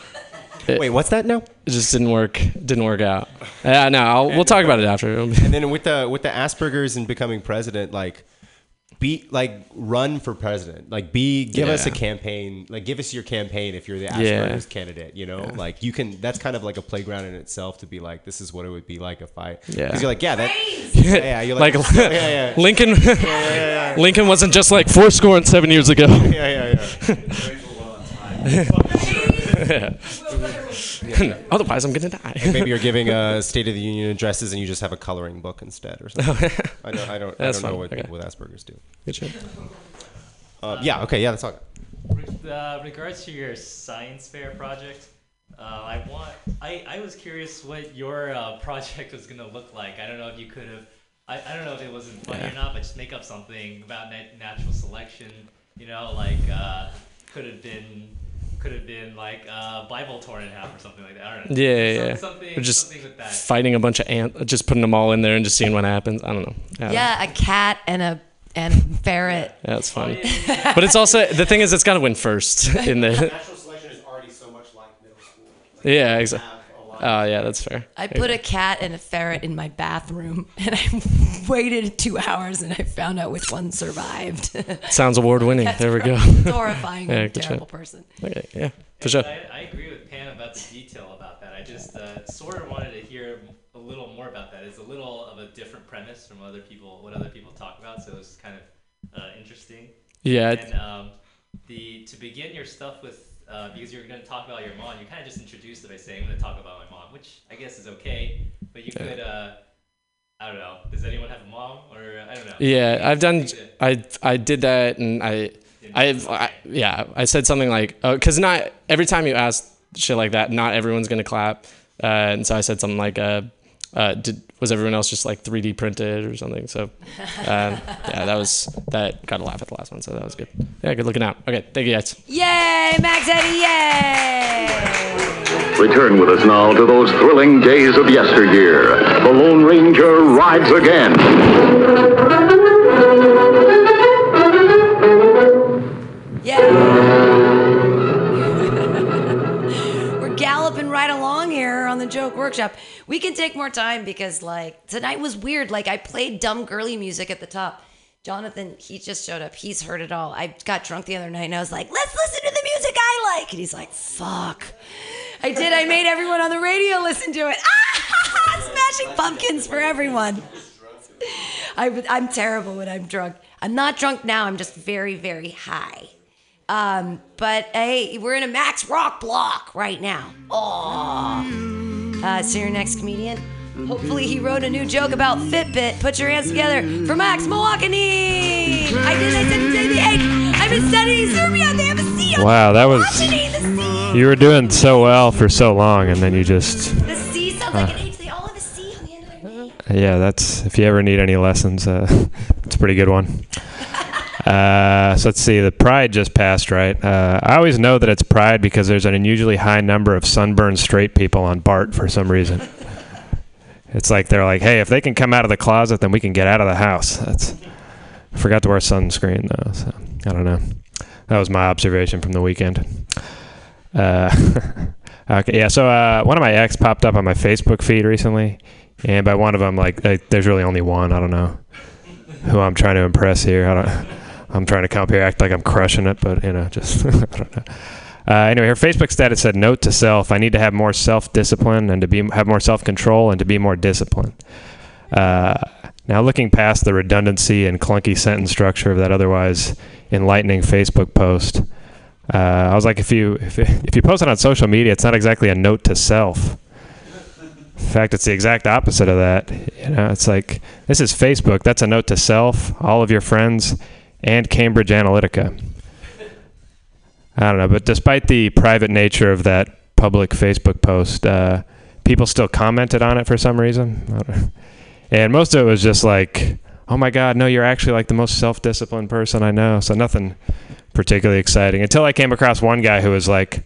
it- Wait, what's that now? It just didn't work. Didn't work out. Yeah, no, I'll, we'll talk about it after. and then with the with the Asperger's and becoming president, like be like run for president. Like be give us a campaign. Like give us your campaign if you're the Yeah. Candidate. You know, like you can. That's kind of like a playground in itself to be like, this is what it would be like if I. Yeah. Because you're like, yeah, that. Yeah, yeah, you're like, like yeah, yeah. Lincoln. yeah, yeah. Lincoln wasn't just like four score and seven years ago. Yeah, yeah, yeah. Otherwise, I'm gonna die. Like maybe you're giving uh, State of the Union addresses and you just have a coloring book instead or something. I don't. I don't. That's I don't know what Okay. people with Asperger's do. Good shit. Uh, yeah. Okay. Yeah. That's all. With uh, regards to your science fair project, uh, I want I, I was curious what your uh, project was gonna look like. I don't know if you could have. I, I don't know if it wasn't funny Yeah. or not, but just make up something about nat- natural selection. You know, like uh, could have been could have been like a Bible torn in half or something like that. I don't know. Yeah, Some- yeah. Something, Or just something with that. fighting a bunch of ants, just putting them all in there and just seeing what happens. I don't know. I don't know. Yeah, a cat and a and a ferret. Yeah, that's oh, fun. but it's also the thing is, it's got to win first in the. Natural selection is already so much like middle school. Yeah, exactly. Oh, yeah, that's fair. I put a cat and a ferret in my bathroom, and I waited two hours, and I found out which one survived. Sounds award winning. There we go. right. It's horrifying. I'm a good shit. terrible person. Okay, yeah, for sure. I, I agree with Pam about the detail about that. I just uh, sort of wanted to hear a little more about that. It's a little of a different premise from other people, what other people talk about. So it's kind of uh, interesting. Yeah, And um, the to begin your stuff with, uh, because you're going to talk about your mom, you kind of just introduced it by saying, "I'm going to talk about my mom," which I guess is okay. But you could, uh, I don't know. Does anyone have a mom, or I don't know? Yeah, I've done. I I did that, and I, I've, I yeah, I said something like, because not every time you ask shit like that, not everyone's gonna clap, uh, and so I said something like, uh, uh, did was everyone else just like 3D printed or something? So, um, yeah, that was that got a laugh at the last one, so that was good. Yeah, good looking out. Okay, thank you guys. Yay, Max Eddie! Yay! Return with us now to those thrilling days of yesteryear. The Lone Ranger rides again. We're workshop. We can take more time because like tonight was weird. Like I played dumb girly music at the top. Jonathan, he just showed up. He's heard it all. I got drunk the other night and I was like, let's listen to the music I like. And he's like, fuck. I did. I made everyone on the radio listen to it. Ah, smashing pumpkins for everyone. I, I'm terrible when I'm drunk. I'm not drunk now. I'm just very, very high. Um, but hey, we're in a Max Rock block right now. Oh. Uh, so your next comedian. Hopefully he wrote a new joke about Fitbit. Put your hands together for Max Milwaukee. I did. I said it to the eight. I haven't studied Serbia. They have a on Wow, that was. You were doing so well for so long, and then you just. The sea sounds like an H. They all have a C on the end of their name. Yeah, that's. If you ever need any lessons, uh, it's a pretty good one. Uh, so let's see. The Pride just passed, right? Uh, I always know that it's Pride because there's an unusually high number of sunburned straight people on BART for some reason. It's like they're like, hey, if they can come out of the closet, then we can get out of the house. That's. I forgot to wear sunscreen though, so I don't know. That was my observation from the weekend. Uh, okay, yeah. So uh, one of my ex popped up on my Facebook feed recently, and by one of them, like, there's really only one. I don't know who I'm trying to impress here. I don't. I'm trying to come here act like I'm crushing it, but you know, just I don't know. Uh, anyway, her Facebook status said, "Note to self: I need to have more self-discipline and to be have more self-control and to be more disciplined." Uh, now, looking past the redundancy and clunky sentence structure of that otherwise enlightening Facebook post, uh, I was like, if you if, if you post it on social media, it's not exactly a note to self. In fact, it's the exact opposite of that. You know, it's like this is Facebook. That's a note to self, all of your friends, and Cambridge Analytica. I don't know, but despite the private nature of that public Facebook post, uh, people still commented on it for some reason. And most of it was just like, "Oh my God, no, you're actually like the most self-disciplined person I know." So nothing particularly exciting until I came across one guy who was like,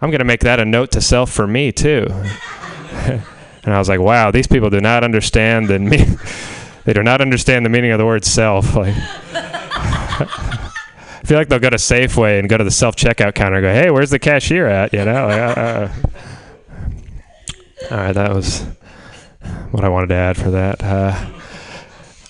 "I'm going to make that a note to self for me too." and I was like, "Wow, these people do not understand the me- they do not understand the meaning of the word self." Like, I feel like they'll go to Safeway and go to the self checkout counter and go, "Hey, where's the cashier at?" You know. Like, uh, uh. All right, that was what I wanted to add for that. Uh,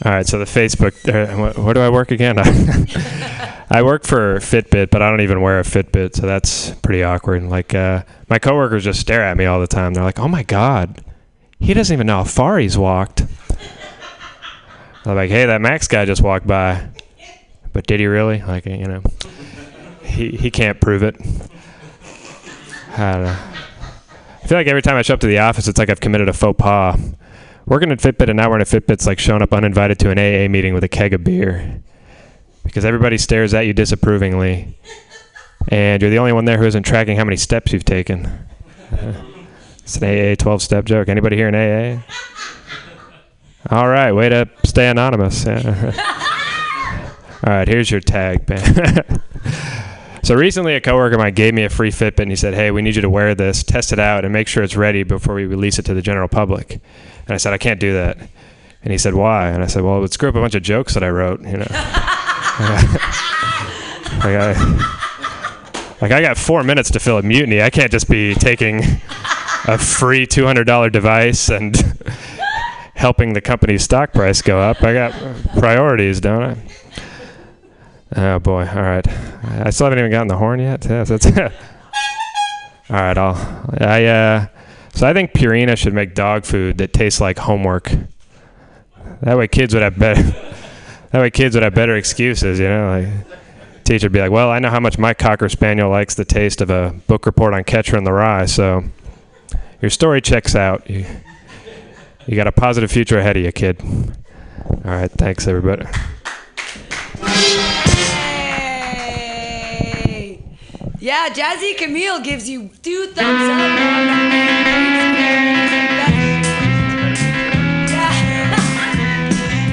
all right, so the Facebook. Uh, wh- where do I work again? I work for Fitbit, but I don't even wear a Fitbit, so that's pretty awkward. Like uh, my coworkers just stare at me all the time. They're like, "Oh my god, he doesn't even know how far he's walked." I'm like, "Hey, that Max guy just walked by." But did he really? Like, you know, he he can't prove it. I don't know. I feel like every time I show up to the office, it's like I've committed a faux pas. Working at Fitbit and not wearing a Fitbit's like showing up uninvited to an AA meeting with a keg of beer. Because everybody stares at you disapprovingly. And you're the only one there who isn't tracking how many steps you've taken. It's an AA 12 step joke. Anybody here in AA? All right, way to stay anonymous. All right, here's your tag, man. so recently, a coworker of mine gave me a free Fitbit, and he said, "Hey, we need you to wear this, test it out, and make sure it's ready before we release it to the general public." And I said, "I can't do that." And he said, "Why?" And I said, "Well, it would screw up a bunch of jokes that I wrote, you know." like I, like I got four minutes to fill a mutiny. I can't just be taking a free two hundred dollar device and helping the company's stock price go up. I got priorities, don't I? Oh boy! All right, I still haven't even gotten the horn yet. Yes, that's all right. I'll. I uh. So I think Purina should make dog food that tastes like homework. That way, kids would have better. that way, kids would have better excuses. You know, like teacher would be like, "Well, I know how much my cocker spaniel likes the taste of a book report on Catcher in the Rye, so your story checks out. You, you got a positive future ahead of you, kid." All right, thanks everybody. Yeah, Jazzy Camille gives you two thumbs up. Yeah.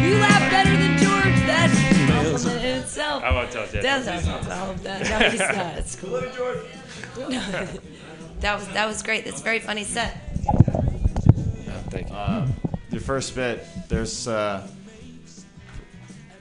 you laugh better than George. That's a compliment in itself. I won't tell Jazzy. That's, that's, that's, that, no, he's not. It's cool. that was that was great. That's a very funny set. Yeah, Thank you. Uh, your first bit, there's uh,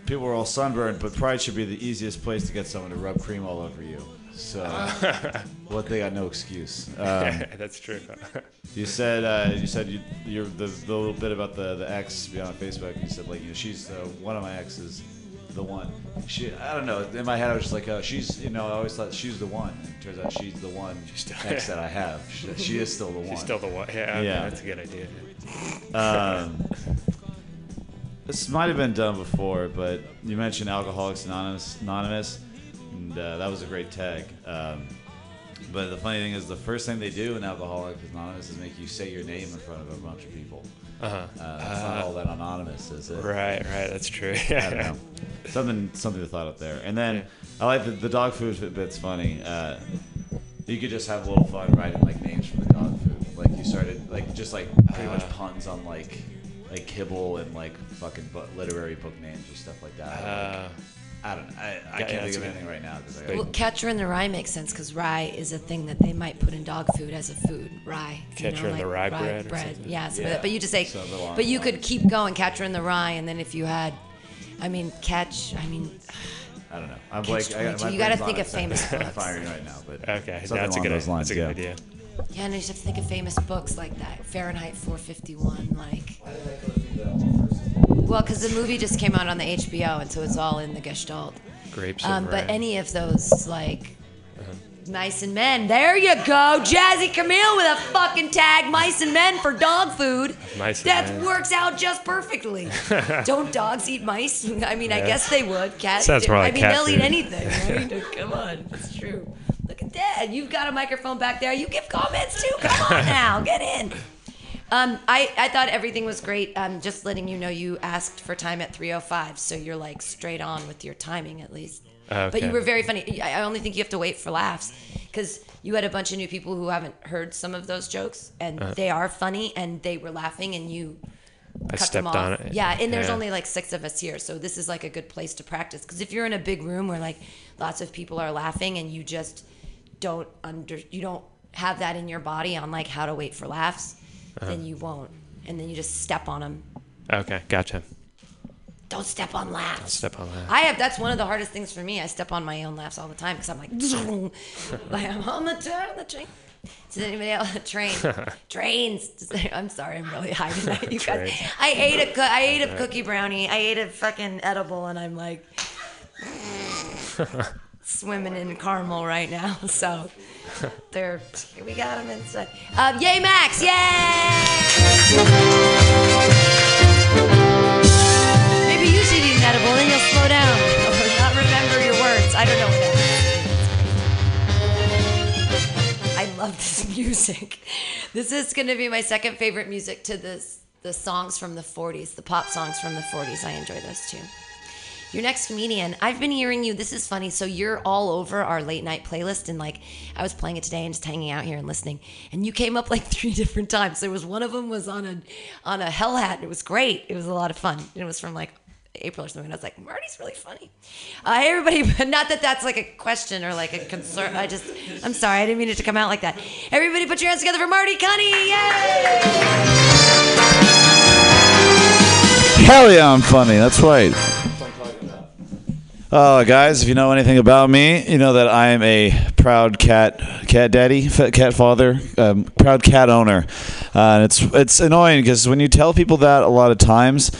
people are all sunburned, but Pride should be the easiest place to get someone to rub cream all over you. So, what they got no excuse. Um, That's true. you said uh, you said you, you're the, the little bit about the the ex on Facebook. You said like you know she's uh, one of my exes, the one. She I don't know. In my head I was just like, oh, she's you know I always thought she's the one. it Turns out she's the one she's still- ex that I have. She, she is still the one. She's still the one. Yeah, okay, that's a good idea. Um, this might have been done before, but you mentioned Alcoholics Anonymous, Anonymous and uh, that was a great tag. Um, But the funny thing is, the first thing they do in Alcoholics Anonymous is make you say your name in front of a bunch of people. Uh-huh. Uh, it's not Uh, all that anonymous, is it? Right, right. That's true. I don't know. Something, something to thought up there. And then I like the, the dog food bit- bit's funny. Uh, you could just have a little fun writing like names for the dog food. Like you started like just like pretty much Uh. puns on like like kibble and like fucking bu- literary book names or stuff like that. Uh. Like, I don't. I, I Yeah, can't yeah, think of a anything right now because I. Well, catcher in the rye makes sense because rye is a thing that they might put in dog food as a food. Rye. you Catcher in the rye bread or something? Yeah, something Yeah. that. But you just say, Something along but you those could keep going, catcher in the rye, and then if you had, I mean, catch. I mean, I don't know. I'm Catch like, I, 22. my You gotta brain's think of it, famous I'm books. firing right now, but Okay, something that's a along good those lines, That's a good yeah. idea. yeah, and you just have to think of famous books like that. Fahrenheit 451, like. Well, because the movie just came out on the HBO, and so it's all in the Gestalt. Grapes Um, but any of those, like, mice and men. There you go, Jazzy Camille with a fucking tag, mice and men for dog food. Mice that men. works out just perfectly. Don't dogs eat mice? I mean, I guess they would. Cats. Sounds do. more I mean, they'll eat anything. Right? Come on, it's true. Look at that. You've got a microphone back there. You give comments too. Come on now, get in. Um, I, I thought everything was great. Um, just letting you know, you asked for time at 3:05, so you're like straight on with your timing at least. But you were very funny. I only think you have to wait for laughs because you had a bunch of new people who haven't heard some of those jokes, and Uh. they are funny, and they were laughing, and you I cut them stepped off. on it. Yeah, and there's Yeah. only like six of us here, so this is like a good place to practice. Because if you're in a big room where like lots of people are laughing, and you just don't under you don't have that in your body on like how to wait for laughs, Uh-huh. then you won't, and then you just step on them. Okay, gotcha. Don't step on laughs. Don't step on that. I have that's one of the hardest things for me. I step on my own laughs all the time because I'm like, like I'm on the turn the train. Does anybody else train trains? I'm sorry, I'm really high tonight. You guys, I ate a coo- I ate a cookie brownie. I ate a fucking edible, and I'm like swimming in caramel right now. So they're we got them inside. Um, yay, Max! Yay! Maybe you should eat an edible, then you'll slow down or not remember your words. I don't know. I love this music. This is going to be my second favorite music to this the songs from the 40s, the pop songs from the 40s. I enjoy those too. Your next comedian, I've been hearing you. This is funny. So you're all over our late night playlist, and like I was playing it today and just hanging out here and listening, and you came up like three different times. There was one of them was on a on a hell hat. and It was great. It was a lot of fun. It was from like April or something. I was like, Marty's really funny. Uh, hey, everybody, but not that that's like a question or like a concern. I just, I'm sorry, I didn't mean it to come out like that. Everybody, put your hands together for Marty Cunny. Yay! Hell yeah, I'm funny. That's right. Uh, guys, if you know anything about me, you know that I am a proud cat, cat daddy, cat father, um, proud cat owner. Uh, and it's it's annoying because when you tell people that a lot of times,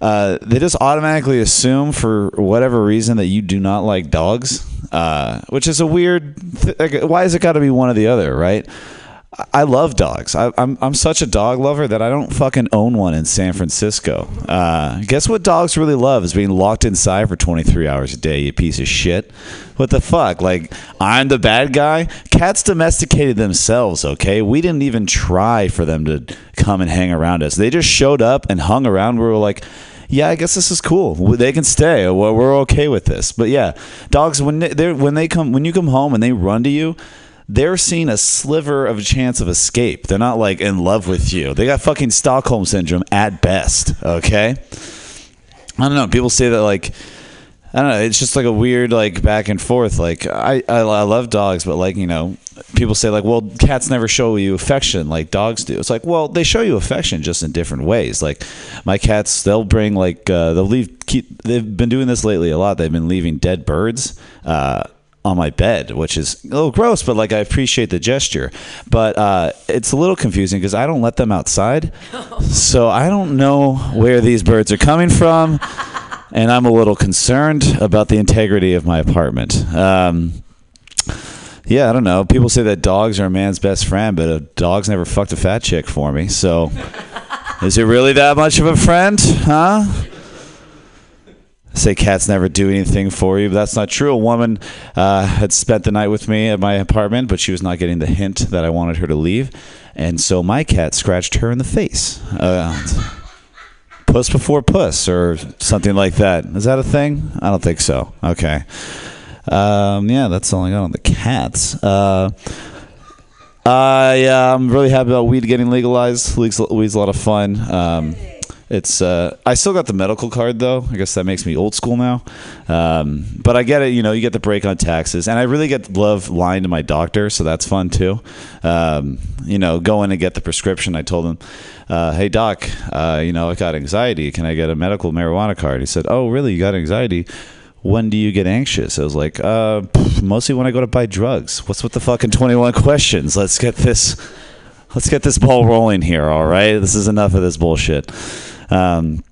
uh, they just automatically assume for whatever reason that you do not like dogs, uh, which is a weird. Th- like, why has it got to be one or the other, right? I love dogs. I, I'm I'm such a dog lover that I don't fucking own one in San Francisco. Uh, guess what dogs really love is being locked inside for 23 hours a day. You piece of shit. What the fuck? Like I'm the bad guy. Cats domesticated themselves. Okay, we didn't even try for them to come and hang around us. They just showed up and hung around. We were like. Yeah, I guess this is cool. They can stay. We're okay with this. But yeah, dogs when they when they come when you come home and they run to you, they're seeing a sliver of a chance of escape. They're not like in love with you. They got fucking Stockholm syndrome at best. Okay. I don't know. People say that like I don't know. It's just like a weird like back and forth. Like I I, I love dogs, but like you know, people say like, well, cats never show you affection like dogs do. It's like, well, they show you affection just in different ways. Like my cats, they'll bring like uh, they'll leave. Keep, they've been doing this lately a lot. They've been leaving dead birds. Uh, on my bed, which is a little gross, but like I appreciate the gesture. But uh, it's a little confusing because I don't let them outside, so I don't know where these birds are coming from, and I'm a little concerned about the integrity of my apartment. Um, yeah, I don't know. People say that dogs are a man's best friend, but a dog's never fucked a fat chick for me. So, is it really that much of a friend, huh? Say cats never do anything for you, but that's not true. A woman uh, had spent the night with me at my apartment, but she was not getting the hint that I wanted her to leave, and so my cat scratched her in the face. Uh, puss before puss, or something like that. Is that a thing? I don't think so. Okay. Um, yeah, that's all I got on the cats. Uh, I uh, I'm really happy about weed getting legalized. Weed's, weed's a lot of fun. Um, it's uh, I still got the medical card though. I guess that makes me old school now. Um, but I get it. You know, you get the break on taxes, and I really get love lying to my doctor, so that's fun too. Um, you know, go in and get the prescription. I told him, uh, "Hey doc, uh, you know I got anxiety. Can I get a medical marijuana card?" He said, "Oh really? You got anxiety?" When do you get anxious? I was like, uh, mostly when I go to buy drugs. What's with the fucking 21 questions? Let's get this, let's get this ball rolling here. All right. This is enough of this bullshit. Um,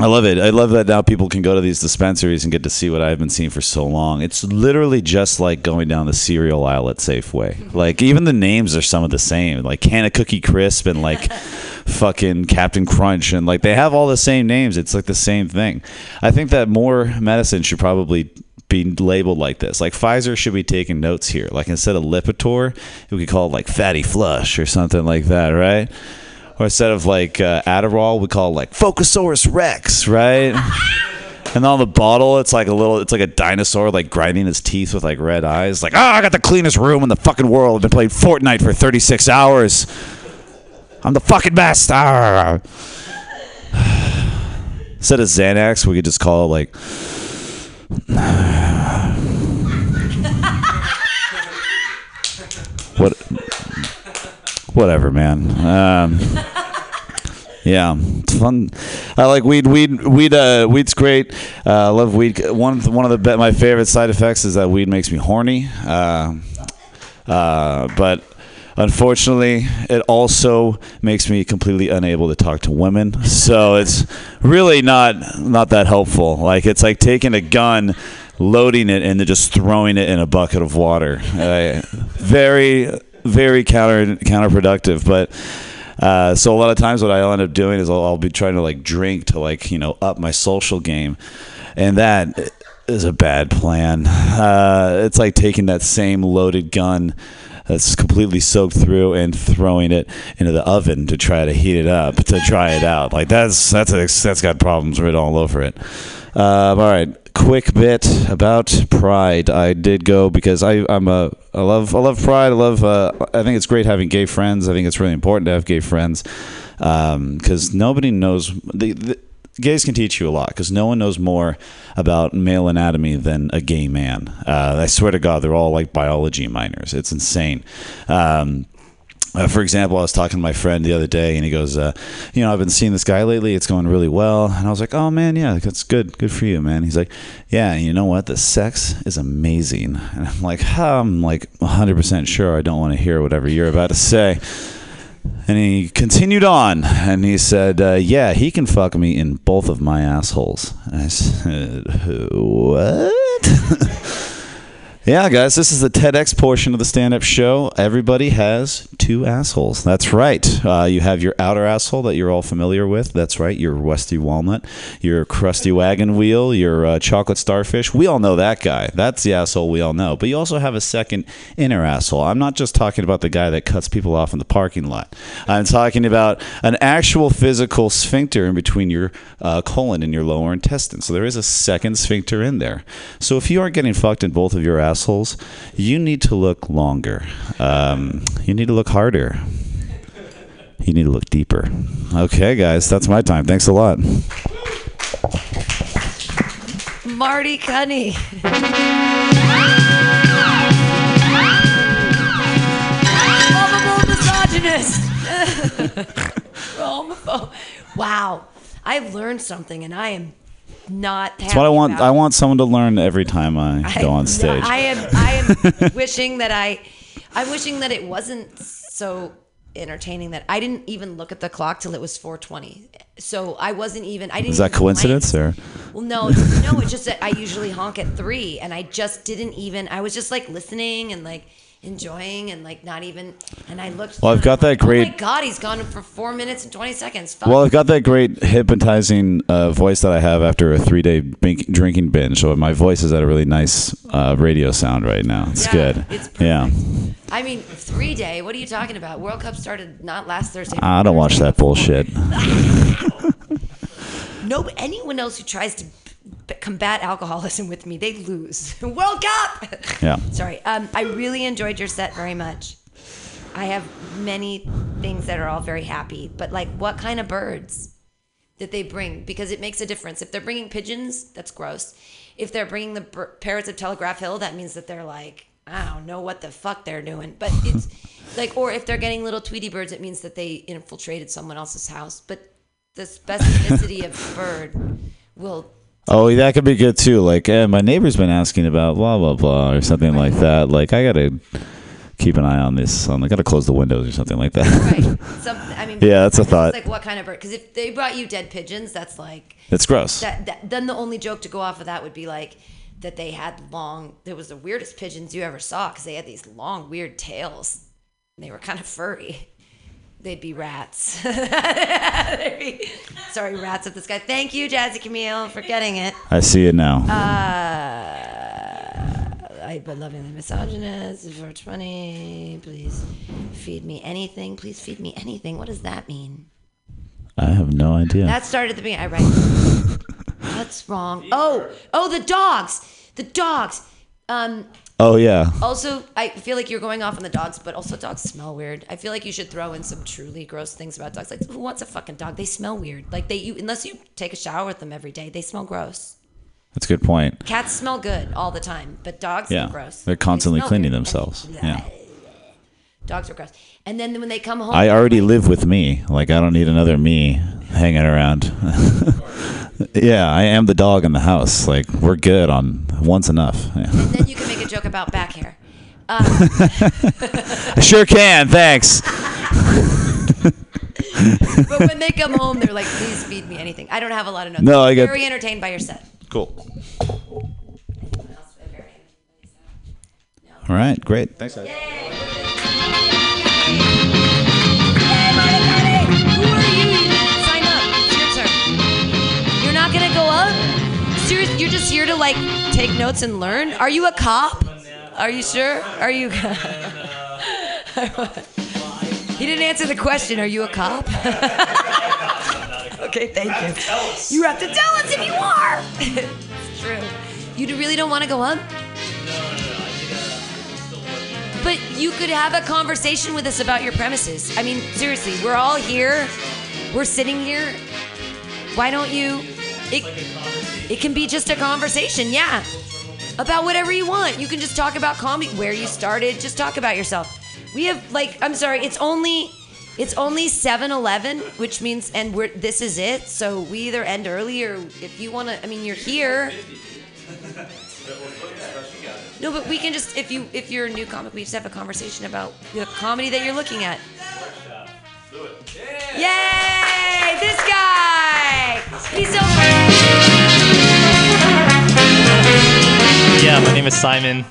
I love it. I love that now people can go to these dispensaries and get to see what I've been seeing for so long. It's literally just like going down the cereal aisle at Safeway. Like even the names are some of the same. Like Can of Cookie Crisp and like fucking Captain Crunch and like they have all the same names. It's like the same thing. I think that more medicine should probably be labeled like this. Like Pfizer should be taking notes here. Like instead of Lipitor, we could call it like Fatty Flush or something like that, right? Or instead of like uh, Adderall, we call it like Focusaurus Rex, right? And on the bottle, it's like a little, it's like a dinosaur like grinding his teeth with like red eyes. Like, oh, I got the cleanest room in the fucking world. I've been playing Fortnite for 36 hours. I'm the fucking best. Ah. Instead of Xanax, we could just call it like. what? Whatever, man. Um, yeah, it's fun. I like weed. Weed. Weed. Uh, weed's great. Uh, I love weed. One. One of the be- my favorite side effects is that weed makes me horny. Uh, uh, but unfortunately, it also makes me completely unable to talk to women. So it's really not not that helpful. Like it's like taking a gun. Loading it and then just throwing it in a bucket of water. Uh, very, very counter counterproductive. But uh, so a lot of times, what I'll end up doing is I'll, I'll be trying to like drink to like you know up my social game, and that is a bad plan. Uh, it's like taking that same loaded gun that's completely soaked through and throwing it into the oven to try to heat it up to try it out. Like that's that's a, that's got problems written all over it. Um, all right, quick bit about Pride. I did go because I I'm a I love I love Pride. I love uh, I think it's great having gay friends. I think it's really important to have gay friends because nobody knows the, the gays can teach you a lot because no one knows more about male anatomy than a gay man. Uh, I swear to God, they're all like biology minors. It's insane. Um, uh, for example, I was talking to my friend the other day, and he goes, uh, "You know, I've been seeing this guy lately. It's going really well." And I was like, "Oh man, yeah, that's good. Good for you, man." He's like, "Yeah, you know what? The sex is amazing." And I'm like, huh, "I'm like 100 percent sure. I don't want to hear whatever you're about to say." And he continued on, and he said, uh, "Yeah, he can fuck me in both of my assholes." And I said, "What?" Yeah, guys, this is the TEDx portion of the stand up show. Everybody has two assholes. That's right. Uh, you have your outer asshole that you're all familiar with. That's right. Your rusty walnut, your crusty wagon wheel, your uh, chocolate starfish. We all know that guy. That's the asshole we all know. But you also have a second inner asshole. I'm not just talking about the guy that cuts people off in the parking lot, I'm talking about an actual physical sphincter in between your uh, colon and your lower intestine. So there is a second sphincter in there. So if you aren't getting fucked in both of your assholes, you need to look longer. Um, you need to look harder. You need to look deeper. Okay, guys, that's my time. Thanks a lot. Marty Cunny. Lovable misogynist. Homophobe. Wow. I've learned something and I am not That's what I want. I want someone to learn every time I, go on stage. I am I am wishing that I I'm wishing that it wasn't so entertaining that I didn't even look at the clock till it was 4:20. So I wasn't even I didn't Is that coincidence or? well, no, no. It's just that I usually honk at three, and I just didn't even. I was just like listening and like enjoying and like not even. And I looked. Well, I've got that great. Oh my god, he's gone for four minutes and twenty seconds. Fuck. Well, I've got that great hypnotizing uh, voice that I have after a three day drinking binge. So my voice is at a really nice uh, radio sound right now. It's Yeah, good. it's yeah. I mean, three day. What are you talking about? World Cup started not last Thursday. I don't watch that bullshit. No, anyone else who tries to combat alcoholism with me, they lose. World Cup. Yeah. Sorry. Um, I really enjoyed your set very much. I have many things that are all very happy, but like, what kind of birds did they bring? Because it makes a difference. If they're bringing pigeons, that's gross. If they're bringing the bir- parrots of Telegraph Hill, that means that they're like, I don't know what the fuck they're doing. But it's like, or if they're getting little Tweety birds, it means that they infiltrated someone else's house. But the specificity of bird will Oh, that could be good too. Like, eh, my neighbor's been asking about blah blah blah or something like that. Like, I gotta keep an eye on this. Um, I gotta close the windows or something like that. Right. Some, I mean, Yeah, that's a thought. Like what kind of bird? Because if they brought you dead pigeons, that's like That's gross. That, that then the only joke to go off of that would be like that they had long. It was the weirdest pigeons you ever saw because they had these long, weird tails. They were kind of furry. They'd be rats. They'd be- sorry, rats up the sky. Thank you, Jazzy Camille, for getting it. I see it now. Uh, I've been loving the misogynist for 20. Please feed me anything. Please feed me anything. What does that mean? I have no idea. That started at the beginning. I write. What's wrong? Oh, oh, the dogs. The dogs. Um. Oh yeah. Also, I feel like you're going off on the dogs, but also dogs smell weird. I feel like you should throw in some truly gross things about dogs. Like, who wants a fucking dog? They smell weird. Like they, you unless you take a shower with them every day, they smell gross. That's a good point. Cats smell good all the time, but dogs Yeah. smell gross. They're constantly smell cleaning themselves. Yeah. Dogs are gross. And then when they come home, I already live with me. Like, I don't need another me hanging around. yeah, I am the dog in the house. Like, we're good on once enough. Yeah. and then you can make a joke about back hair. Um, I sure can. Thanks. but when they come home, they're like, "Please feed me anything." I don't have a lot of notes. No, I get- very entertained by your set. Cool. All right, great. Thanks, guys. You're just here to like take notes and learn. Are you a cop? Are you sure? Are you? he didn't answer the question. Are you a cop? okay, thank you. You have to tell us if you are. it's true. You really don't want to go up? No, no, no. But you could have a conversation with us about your premises. I mean, seriously, we're all here. We're sitting here. Why don't you? It, it can be just a conversation, yeah. About whatever you want. You can just talk about comedy, where you started, just talk about yourself. We have like I'm sorry, it's only it's only 7-Eleven, which means and we're this is it. So we either end early or if you want to I mean, you're here. No, but we can just if you if you're a new comic, we just have a conversation about the comedy that you're looking at. Yay! This guy! He's so Yeah, my name is Simon.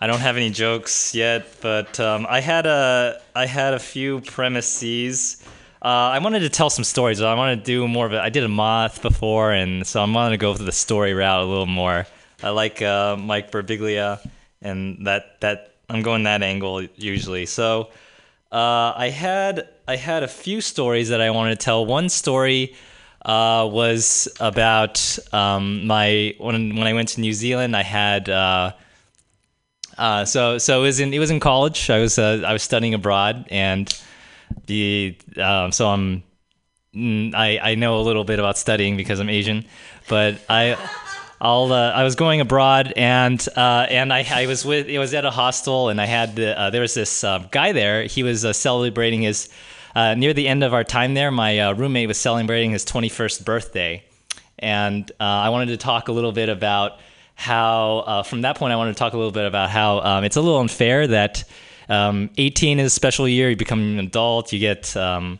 I don't have any jokes yet, but um, I had a I had a few premises. Uh, I wanted to tell some stories. I wanted to do more of it. I did a moth before, and so I'm wanting to go through the story route a little more. I like uh, Mike Birbiglia, and that that I'm going that angle usually. So uh, I had I had a few stories that I wanted to tell. One story uh, was about um, my when when I went to New Zealand. I had uh, uh, so so it was in it was in college. I was uh, I was studying abroad, and the um, so I'm mm, I I know a little bit about studying because I'm Asian, but I. I'll, uh, I was going abroad and uh, and I, I was with it was at a hostel and I had the, uh, there was this uh, guy there. He was uh, celebrating his uh, near the end of our time there my roommate was celebrating his 21st birthday. And I wanted to talk a little bit about how from that point I wanted to talk a little bit about how um, it's a little unfair that um, 18 is a special year you become an adult you get um,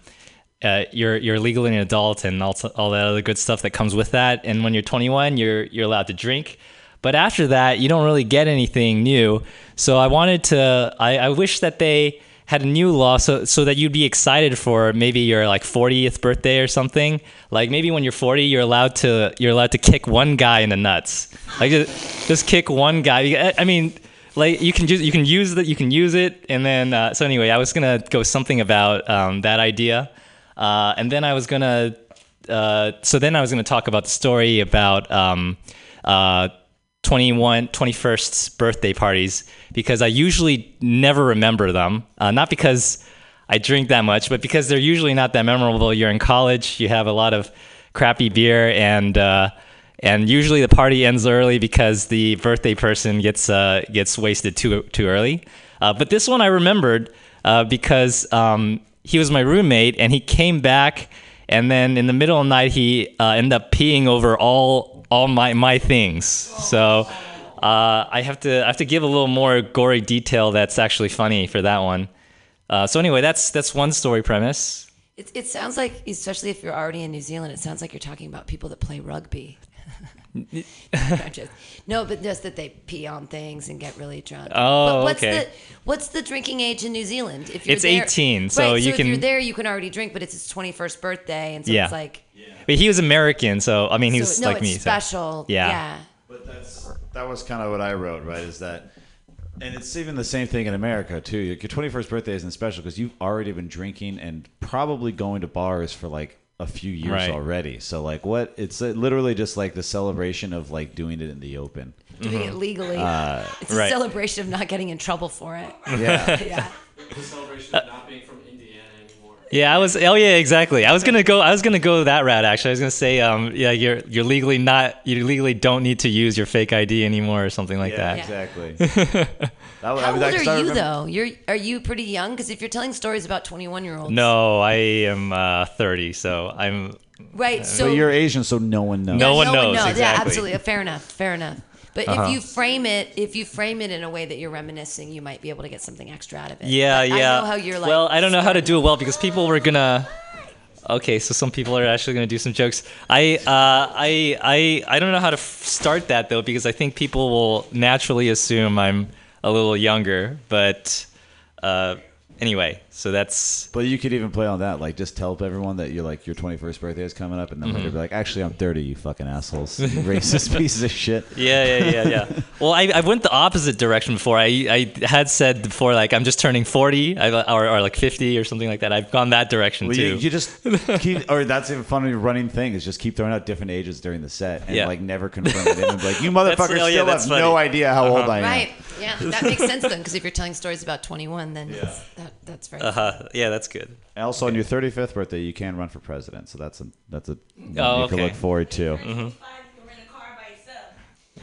uh, you're you're legally an adult and all, all that other good stuff that comes with that. And when you're 21, you're you're allowed to drink. But after that, you don't really get anything new. So I wanted to. I, I wish that they had a new law so so that you'd be excited for maybe your like 40th birthday or something. Like maybe when you're 40, you're allowed to you're allowed to kick one guy in the nuts. Like just, just kick one guy. I- mean, like you can just you can use that you can use it and then uh, so anyway, I was gonna go something about um, that idea, uh, and then I was gonna uh, so then I was gonna talk about the story about. Um, uh, 21 21st birthday parties because I usually never remember them. Uh, not because I drink that much, but because they're usually not that memorable. You're in college, you have a lot of crappy beer, and uh, and usually the party ends early because the birthday person gets uh, gets wasted too too early. Uh, but this one I remembered uh, because um, he was my roommate, and he came back, and then in the middle of the night he uh, ended up peeing over all all my my things. So. Uh, I have to I have to give a little more gory detail that's actually funny for that one. Uh, so anyway, that's that's one story premise. It, it sounds like, especially if you're already in New Zealand, it sounds like you're talking about people that play rugby. I'm no, but just that they pee on things and get really drunk. Oh, but what's okay. The, what's the drinking age in New Zealand? If you're It's there- 18, so right, you if can- you're there, you can already drink, but it's his 21st birthday, and so yeah. it's like Yeah. But he was American, so I mean he So- was no, like it's me. so- special, yeah. yeah. But that's that was kind of what I wrote, right? Is that, and it's even the same thing in America too. Your twenty first birthday isn't special because you've already been drinking and probably going to bars for like a few years Right. already. So like, what? It's uh, literally just like the celebration of like doing it in the open. doing it legally. Uh, it's a celebration of not getting in trouble for it. Yeah. yeah. The celebration of not being from Indiana anymore. Yeah, I was. Oh, yeah, exactly. I was gonna go. I was gonna go that route. Actually, I was gonna say, um, yeah, you're you're legally not. You legally don't need to use your fake ID anymore, or something like Yeah, that. exactly. That was- I How old I are you remember- though? You're are you pretty young? Because if you're telling stories about 21 year olds, No, I am uh, 30, so I'm. Right, so- but you're Asian, so no one knows. No one knows. Yeah, exactly. absolutely. Fair enough. Fair enough. But Uh-huh. if you frame it, if you frame it in a way that you're reminiscing, you might be able to get something extra out of it. Yeah, But yeah. I know how you're like. well, I don't know how to do it well because people were gonna. Okay, so some people are actually gonna do some jokes. I, uh, I, I, I don't know how to f- start that though because I think people will naturally assume I'm a little younger. But uh, anyway, so that's. But you could even play on that, like just tell everyone that you're like your 21st birthday is coming up, and then later Mhm. be like, actually, I'm 30, you fucking assholes, you racist pieces of shit. Yeah, yeah, yeah, yeah. well, I, I went the opposite direction before. I, I had said before like I'm just turning 40 or, or like 50 or something like that. I've gone that direction Well, too. you, you just keep, or that's even funny running thing is just keep throwing out different ages during the set and Yeah. like never confirm it. And be like, you motherfuckers oh, yeah, still have funny. no idea how old Uh-huh. I am. Right. Yeah, that makes sense then, because if you're telling stories about 21, then it's, that that's very. Uh-huh. Yeah, that's good. And also on your 35th birthday, you can run for president, so that's a that's a one Oh, you can look forward to. Mhm.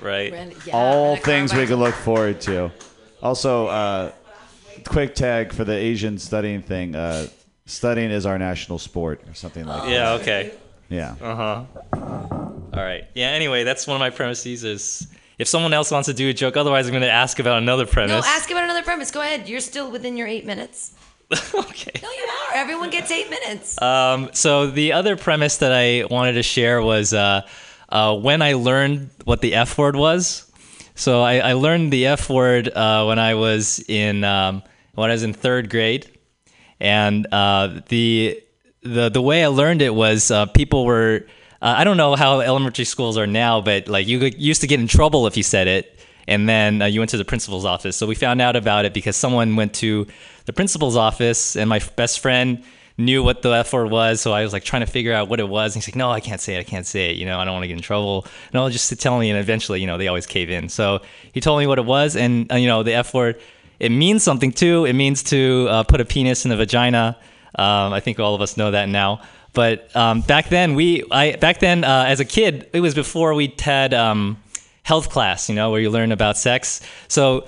Right. Ren- yeah, All rent a car things we can look forward to. Also, uh, quick tag for the Asian studying thing. Uh, studying is our national sport, or something like that. Yeah. Okay. Yeah. Uh huh. All right. Yeah. Anyway, that's one of my premises. Is if someone else wants to do a joke, otherwise I'm going to ask about another premise. No, premise. ask about another premise. Go ahead. You're still within your eight minutes. okay. No, you are. Everyone gets eight minutes. Um, so the other premise that I wanted to share was uh, uh, when I learned what the F word was. So I, I learned the F word uh, when I was in um, when I was in third grade, and uh, the the the way I learned it was uh, people were uh, I don't know how elementary schools are now, but like you used to get in trouble if you said it, and then uh, you went to the principal's office. So we found out about it because someone went to the principal's office, and my best friend knew what the F word was. So I was like trying to figure out what it was. And he's like, "No, I can't say it. I can't say it. You know, I don't want to get in trouble." No, just tell me, and eventually, you know, they always cave in. So he told me what it was, and uh, you know, the F word. It means something too. It means to uh, put a penis in a vagina. Um, I think all of us know that now. But um, back then, we I back then uh, as a kid, it was before we had um, health class, you know, where you learn about sex. So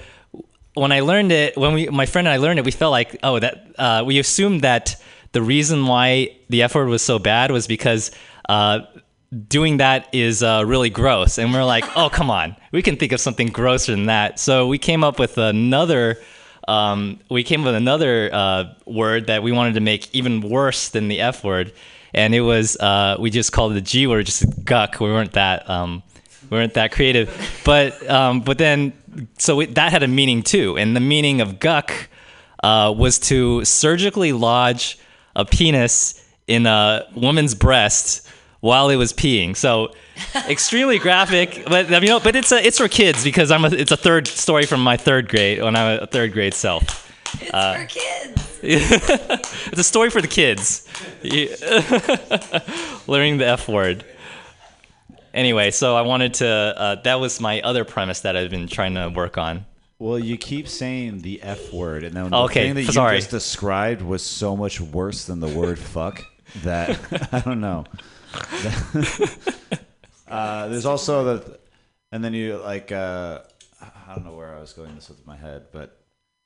when I learned it, when we my friend and I learned it, we felt like oh that uh, we assumed that the reason why the F word was so bad was because. Uh, Doing that is uh, really gross, and we're like, "Oh, come on! We can think of something grosser than that." So we came up with another um, we came up with another uh, word that we wanted to make even worse than the F word, and it was uh, we just called it the G word, just guck. We weren't that um, we weren't that creative. But um, but then so it, that had a meaning too, and the meaning of guck uh, was to surgically lodge a penis in a woman's breast while it was peeing. So extremely graphic, but I mean, no, but it's a, it's for kids because I'm a, it's a third story from my third grade when I'm a third grade self. It's for kids. it's a story for the kids. Learning the F word. Anyway, so I wanted to. Uh, that was my other premise that I've been trying to work on. Well, you keep saying the F word, and then Okay, the thing that you just described was so much worse than the word fuck that I don't know. uh, there's also the, and then you like uh, I don't know where I was going this with my head, but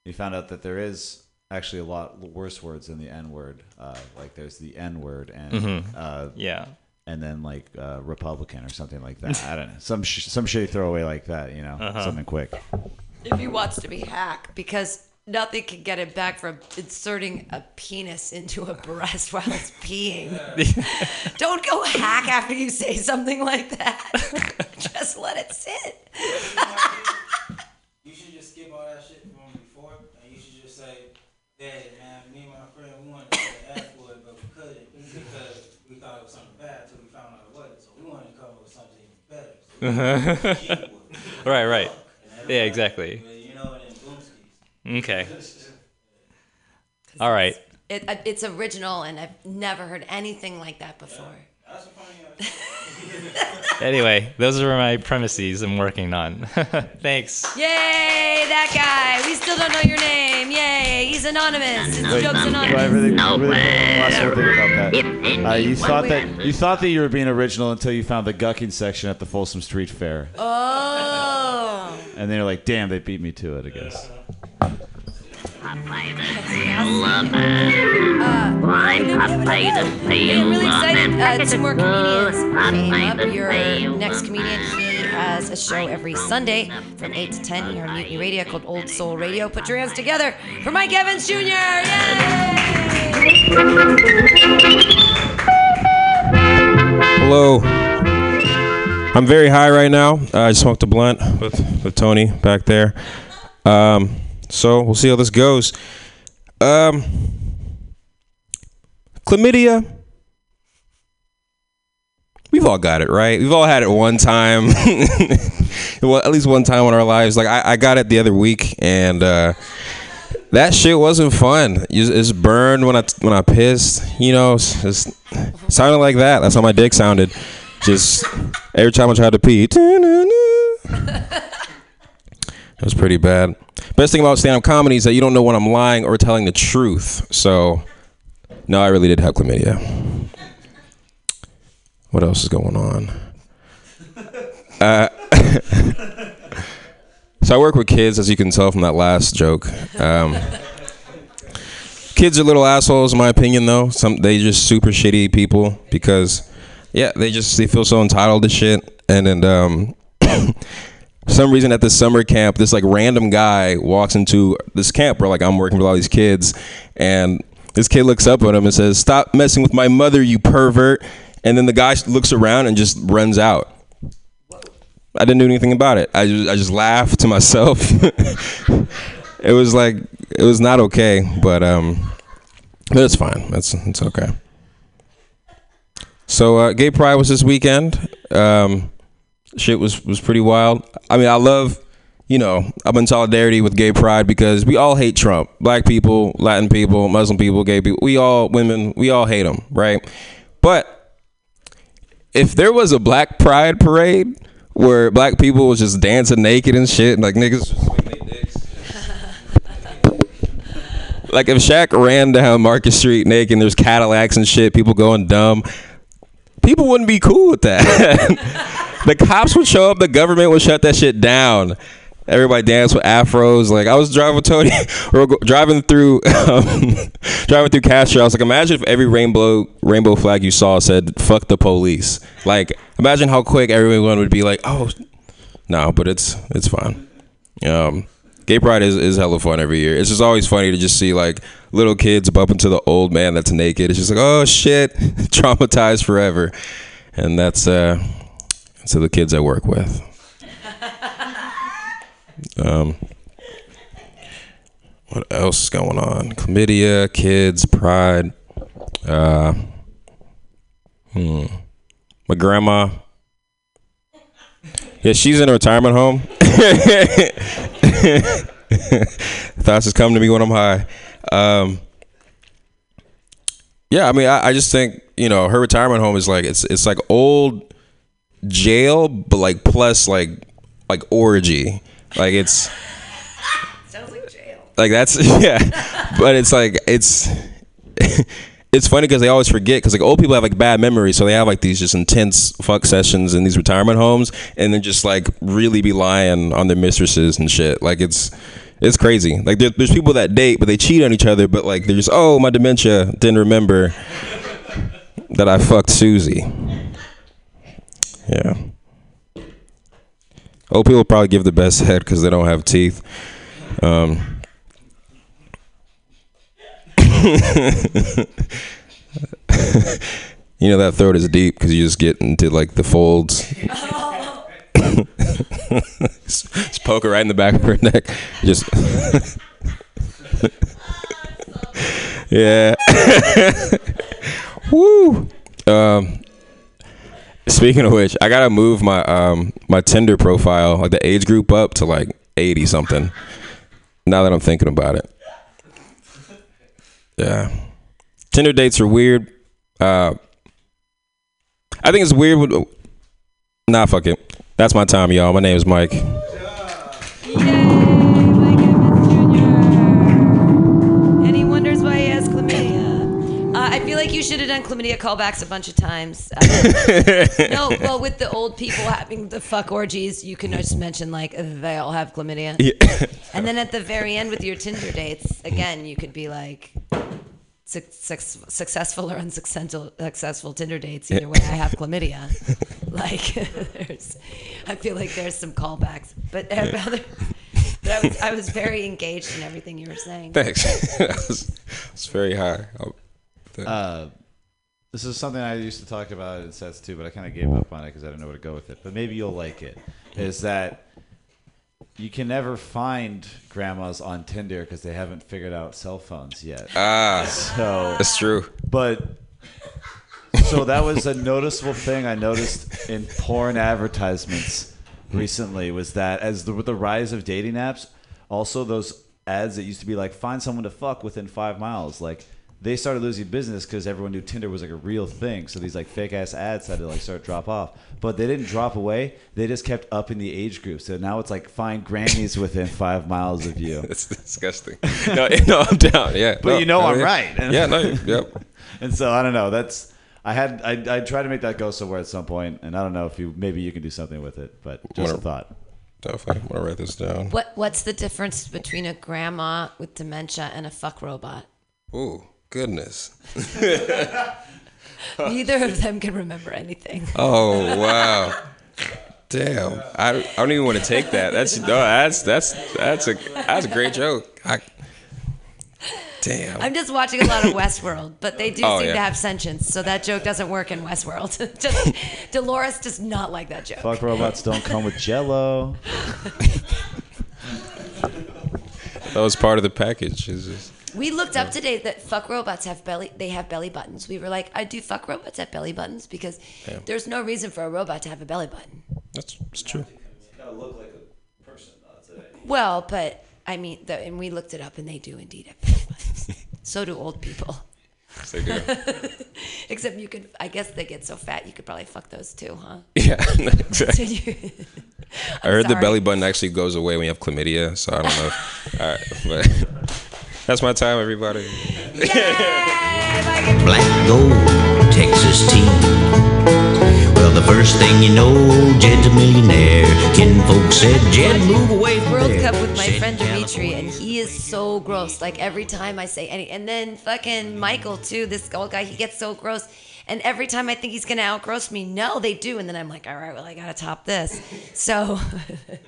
you found out that there is actually a lot worse words than the N word. Uh, like there's the N word and Mhm. uh, Yeah. And then like uh, Republican or something like that. I don't know some sh- some shitty throwaway like that. You know, Uh-huh. something quick. If he wants to be hack, because nothing can get him back from inserting a penis into a breast while it's peeing. Don't go hack after you say something like that. Just let it sit. You should just skip all that shit from before, and you should just say, "Hey, man, me and my friend we wanted to say the F word, but we couldn't because we thought it was something bad until we found out it wasn't. So we wanted to come up with something even better." So we used the right, right. Yeah, exactly. You know, and then. Okay. All right. It, uh, it's original, and I've never heard anything like that before. Anyway, those are my premises I'm working on. Thanks. Yay, that guy. We still don't know your name. Yay, he's anonymous. His Wait, joke's do I really, really last one thing about that. Uh, you thought that you thought that you were being original until you found the gucking section at the Folsom Street Fair, Oh. and then you're like, "Damn, they beat me to it." I guess. Getting really excited. Uh, two more comedians came up. Your next comedian, he has a show every Sunday from 8 to 10 here on Mutiny Radio called Old Soul Radio. Put your hands together for Mike Evans Jr. Hello. I'm very high right now. Uh, I smoked a blunt with, with Tony back there. Um, so we'll see how this goes. Um, chlamydia. We've all got it, right? We've all had it one time. well, at least one time in our lives. Like I, I got it the other week, and uh, that shit wasn't fun. It's burned when I when I pissed. You know, it's, it's it sounded like that. That's how my dick sounded. Just every time I tried to pee. It was pretty bad. Best thing about stand-up comedy is that you don't know when I'm lying or telling the truth. So, no, I really did have chlamydia. What else is going on? Uh, so I work with kids, as you can tell from that last joke. Um, kids are little assholes, in my opinion. Though some they just super shitty people because, yeah, they just they feel so entitled to shit, and and um, some reason at this summer camp, this like random guy walks into this camp where like I'm working with all these kids, and this kid looks up at him and says, "Stop messing with my mother, you pervert!" And then the guy looks around and just runs out. I didn't do anything about it. I just I just laughed to myself. it was like it was not okay, but um, but it's fine. It's it's okay. So uh, gay pride was this weekend. Um, shit was was pretty wild. I mean, I love, you know, I'm in solidarity with gay pride because we all hate Trump. Black people, Latin people, Muslim people, gay people. We all women. We all hate him, right? But if there was a black pride parade where black people was just dancing naked and shit, and like niggas. Like if Shaq ran down Market Street naked and there's Cadillacs and shit, people going dumb, people wouldn't be cool with that. the cops would show up, the government would shut that shit down. Everybody dance with afros. Like I was driving Tony, driving through, um, driving through Castro. I was like, imagine if every rainbow rainbow flag you saw said "fuck the police." Like, imagine how quick everyone would be like, "Oh, no," but it's it's fine. Um, gay pride is, is hella fun every year. It's just always funny to just see like little kids bump into the old man that's naked. It's just like, oh shit, traumatized forever, and that's uh, to the kids I work with. Um, what else is going on? Chlamydia, kids, pride. Uh, hmm. My grandma. Yeah, she's in a retirement home. Thoughts just come to me when I'm high. Um, yeah, I mean, I, I just think you know her retirement home is like it's it's like old jail, but like plus like like orgy. Like it's Sounds like jail. like that's yeah, but it's like it's it's funny because they always forget because like old people have like bad memories, so they have like these just intense fuck sessions in these retirement homes, and then just like really be lying on their mistresses and shit. Like it's it's crazy. Like there, there's people that date, but they cheat on each other, but like they're just oh my dementia didn't remember that I fucked Susie. Yeah. Old people probably give the best head because they don't have teeth. Um, you know that throat is deep because you just get into like the folds. just, just poke her right in the back of her neck. Just yeah. Woo. Um, speaking of which, I gotta move my um my Tinder profile, like the age group, up to like eighty something. Now that I'm thinking about it. Yeah. Tinder dates are weird. Uh, I think it's weird with. Nah, fuck it. That's my time, y'all. My name is Mike. And chlamydia callbacks a bunch of times. Uh, no, well, with the old people having the fuck orgies, you can just mention like they all have chlamydia. Yeah. And then at the very end with your Tinder dates, again, you could be like suc suc successful or unsuccessful successful Tinder dates. Either way, I have chlamydia. like, there's, I feel like there's some callbacks, but, uh, other, but I, was, I was very engaged in everything you were saying. Thanks. that was, it's very high. Oh, Uh, this is something I used to talk about in sets too, but I kind of gave up on it because I didn't know where to go with it. But maybe you'll like it. Is that you can never find grandmas on Tinder because they haven't figured out cell phones yet. Ah, so that's true. But so that was a noticeable thing I noticed in porn advertisements recently was that as the, with the rise of dating apps, also those ads that used to be like find someone to fuck within five miles, like they started losing business because everyone knew Tinder was like a real thing. So these like fake ass ads had to like start drop off, but they didn't drop away. They just kept up in the age group. So now it's like find grannies within five miles of you. It's disgusting. No, no, I'm down. Yeah, but no, you know no, I'm yeah. right. Yeah, no, yep. and so I don't know. That's I had I I tried to make that go somewhere at some point, and I don't know if you maybe you can do something with it, but just a thought. Definitely. I'm gonna write this down. What What's the difference between a grandma with dementia and a fuck robot? Ooh, goodness. Neither of them can remember anything. Oh wow. Damn. I, I don't even want to take that. That's no, that's that's that's a that's a great joke. I, damn. I'm just watching a lot of Westworld, but they do Oh, seem yeah. to have sentience, so that joke doesn't work in Westworld. just, Dolores does not like that joke. Fuck robots don't come with Jello. That was part of the package. Is just, We looked up today that fuck robots have belly. They have belly buttons. We were like, I do fuck robots have belly buttons because Yeah. there's no reason for a robot to have a belly button. that's it's true. gotta look like a person. Well, but I mean, the, and we looked it up, and they do indeed have belly buttons. so do old people. Yes, they do. Except you could, I guess they get so fat you could probably fuck those too, huh? Yeah, exactly. So you- I heard the belly button actually goes away when you have chlamydia, so I don't know. If, uh, all right, but that's my time, everybody. Black gold, Texas tea. Well, the first thing you know, Jed's a millionaire. Kinfolk said, Jed, move away from World there. Cup with my Said friend Dimitri, and he is so gross. Like every time I say any, and then fucking Michael too. This old guy, he gets so gross. And every time I think he's gonna outgross me, no, they do. And then I'm like, all right, well, I gotta top this. So,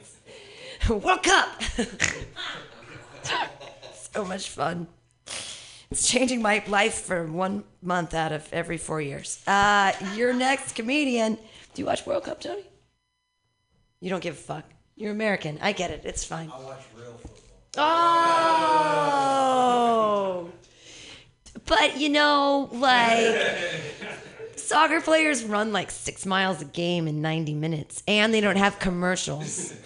World Cup, so much fun. It's changing my life for one month out of every four years. Uh, your next comedian. Do you watch World Cup, Tony? You don't give a fuck. You're American. I get it. It's fine. I watch real football. Oh. But you know, like soccer players run like six miles a game in 90 minutes, and they don't have commercials.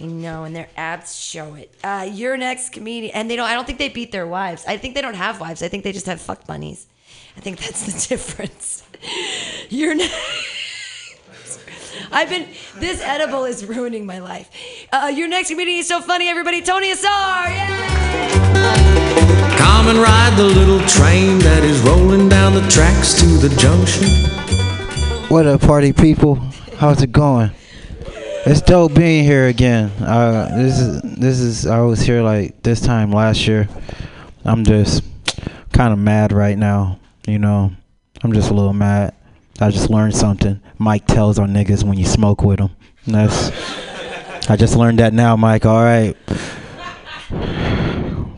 I know, and their abs show it. Uh, your next comedian, and they don't. I don't think they beat their wives. I think they don't have wives. I think they just have fuck bunnies. I think that's the difference. Your next. I've been. This edible is ruining my life. Uh, your next comedian is so funny, everybody. Tony Asar. Come and ride the little train that is rolling down the tracks to the junction. What up, party people? How's it going? It's dope being here again. Uh, this is this is I was here like this time last year. I'm just kind of mad right now. You know, I'm just a little mad. I just learned something. Mike tells on niggas when you smoke with them. That's I just learned that now, Mike. All right.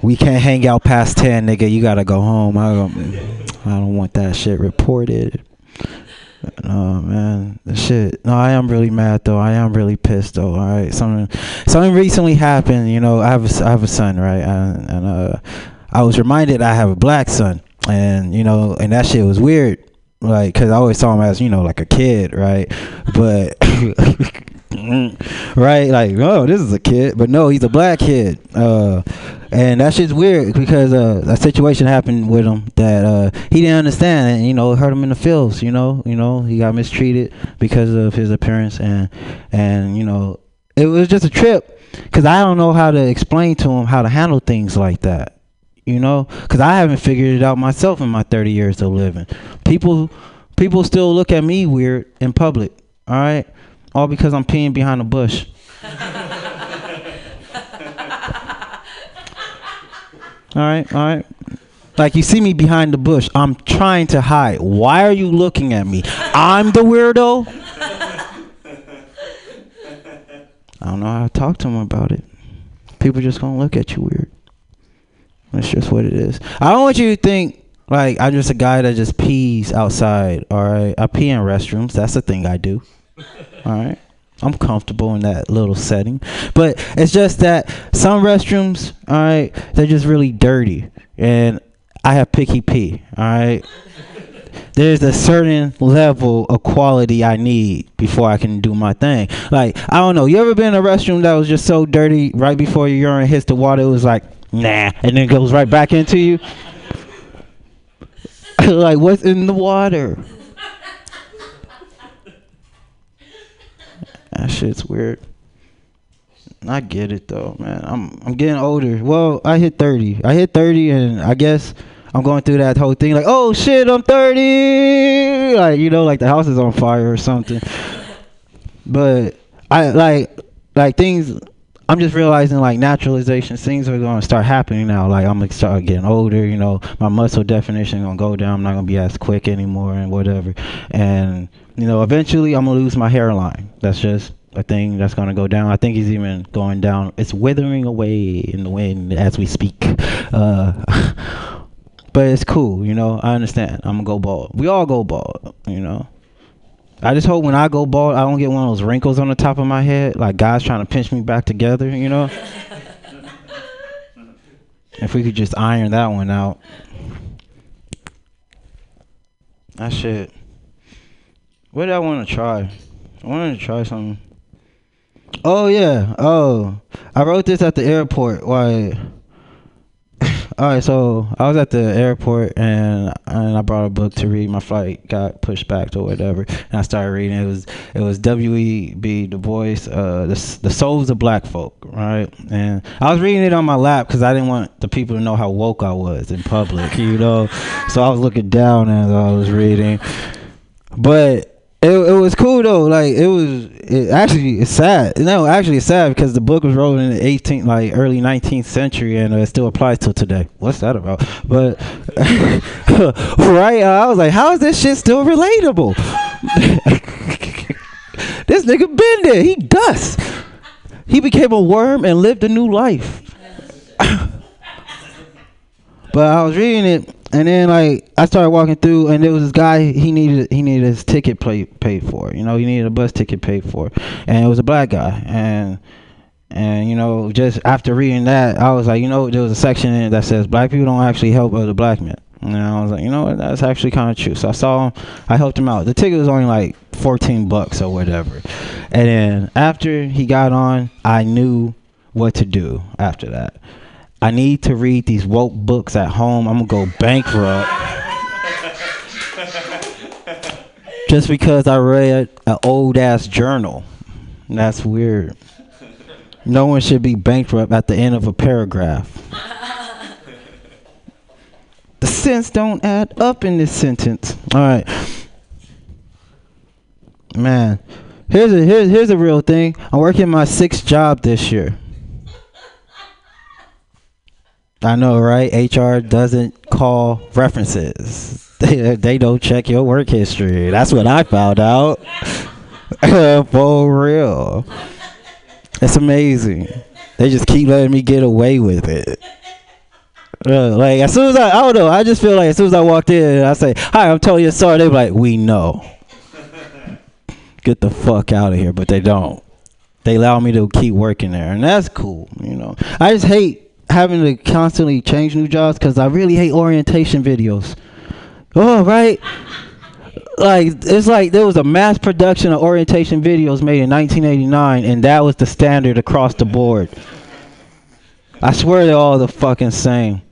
We can't hang out past 10, nigga. You gotta go home. I don't, I don't want that shit reported. No man, shit. No, I am really mad though. I am really pissed though. All right, something, something recently happened. You know, I have, a I have a son, right? And, and uh, I was reminded I have a black son, and you know, and that shit was weird. Like, cause I always saw him as you know, like a kid, right? But right, like, oh, this is a kid, but no, he's a black kid. Uh, and that shit's weird because uh, a situation happened with him that uh, he didn't understand, and you know, hurt him in the feels. You know, you know, he got mistreated because of his appearance, and and you know, it was just a trip because I don't know how to explain to him how to handle things like that. You know, because I haven't figured it out myself in my 30 years of living. People, people still look at me weird in public. All right, all because I'm peeing behind a bush. All right, all right. Like you see me behind the bush. I'm trying to hide. Why are you looking at me? I'm the weirdo. I don't know how to talk to him about it. People just gonna look at you weird. That's just what it is. I don't want you to think like I'm just a guy that just pees outside. All right, I pee in restrooms. That's the thing I do. All right. I'm comfortable in that little setting. But it's just that some restrooms, all right, they're just really dirty. And I have picky pee, all right? There's a certain level of quality I need before I can do my thing. Like, I don't know, you ever been in a restroom that was just so dirty right before your urine hits the water, it was like, nah, and then goes right back into you? like, what's in the water? That shit's weird. I get it though, man. I'm I'm getting older. Well, I hit 30. I hit 30 and I guess I'm going through that whole thing like, "Oh shit, I'm 30." Like, you know, like the house is on fire or something. But I like like things I'm just realizing like naturalization things are to start happening now. Like I'm gonna start getting older, you know, my muscle definition gonna go down. I'm not gonna be as quick anymore and whatever. And you know, eventually I'm gonna lose my hairline. That's just a thing that's gonna go down. I think it's even going down. It's withering away in the wind as we speak. Uh, but it's cool, you know. I understand. I'm gonna go bald. We all go bald, you know. I just hope when I go bald, I don't get one of those wrinkles on the top of my head, like guys trying to pinch me back together, you know. if we could just iron that one out. That shit. What did I want to try? I wanted to try something. Oh yeah. Oh, I wrote this at the airport. Why? All right, so I was at the airport and and I brought a book to read. My flight got pushed back to whatever, and I started reading. It was it was W. E. B. Du Bois, uh, the the souls of black folk, right? And I was reading it on my lap because I didn't want the people to know how woke I was in public, you know. So I was looking down as I was reading, but it, it was cool though. Like it was. It actually it's sad. No, actually it's sad because the book was wrote in the 18th, like early 19th century, and it still applies till today. What's that about? But right, I was like, how is this shit still relatable? this nigga been there. He dust. He became a worm and lived a new life. but I was reading it, and then like I started walking through, and there was this guy. He needed he needed his ticket paid for. You know, he needed a bus ticket paid for, and it was a black guy. And and you know, just after reading that, I was like, you know, there was a section in it that says black people don't actually help other black men. And I was like, you know what, that's actually kind of true. So I saw him, I helped him out. The ticket was only like 14 bucks or whatever. And then after he got on, I knew what to do after that. I need to read these woke books at home. I'm gonna go bankrupt. Just because I read an old ass journal. That's weird. No one should be bankrupt at the end of a paragraph. The sense don't add up in this sentence. All right, man. Here's a here's here's a real thing. I'm working my sixth job this year. I know, right? HR doesn't call references. They, they don't check your work history. That's what I found out. For real. It's amazing. They just keep letting me get away with it. Uh, like as soon as I, I don't know, I just feel like as soon as I walked in, I say, "Hi, I'm Tony Asar." They're like, "We know." Get the fuck out of here, but they don't. They allow me to keep working there, and that's cool. You know, I just hate having to constantly change new jobs because I really hate orientation videos. Oh, right. Like it's like there was a mass production of orientation videos made in 1989, and that was the standard across the board. I swear they're all the fucking same.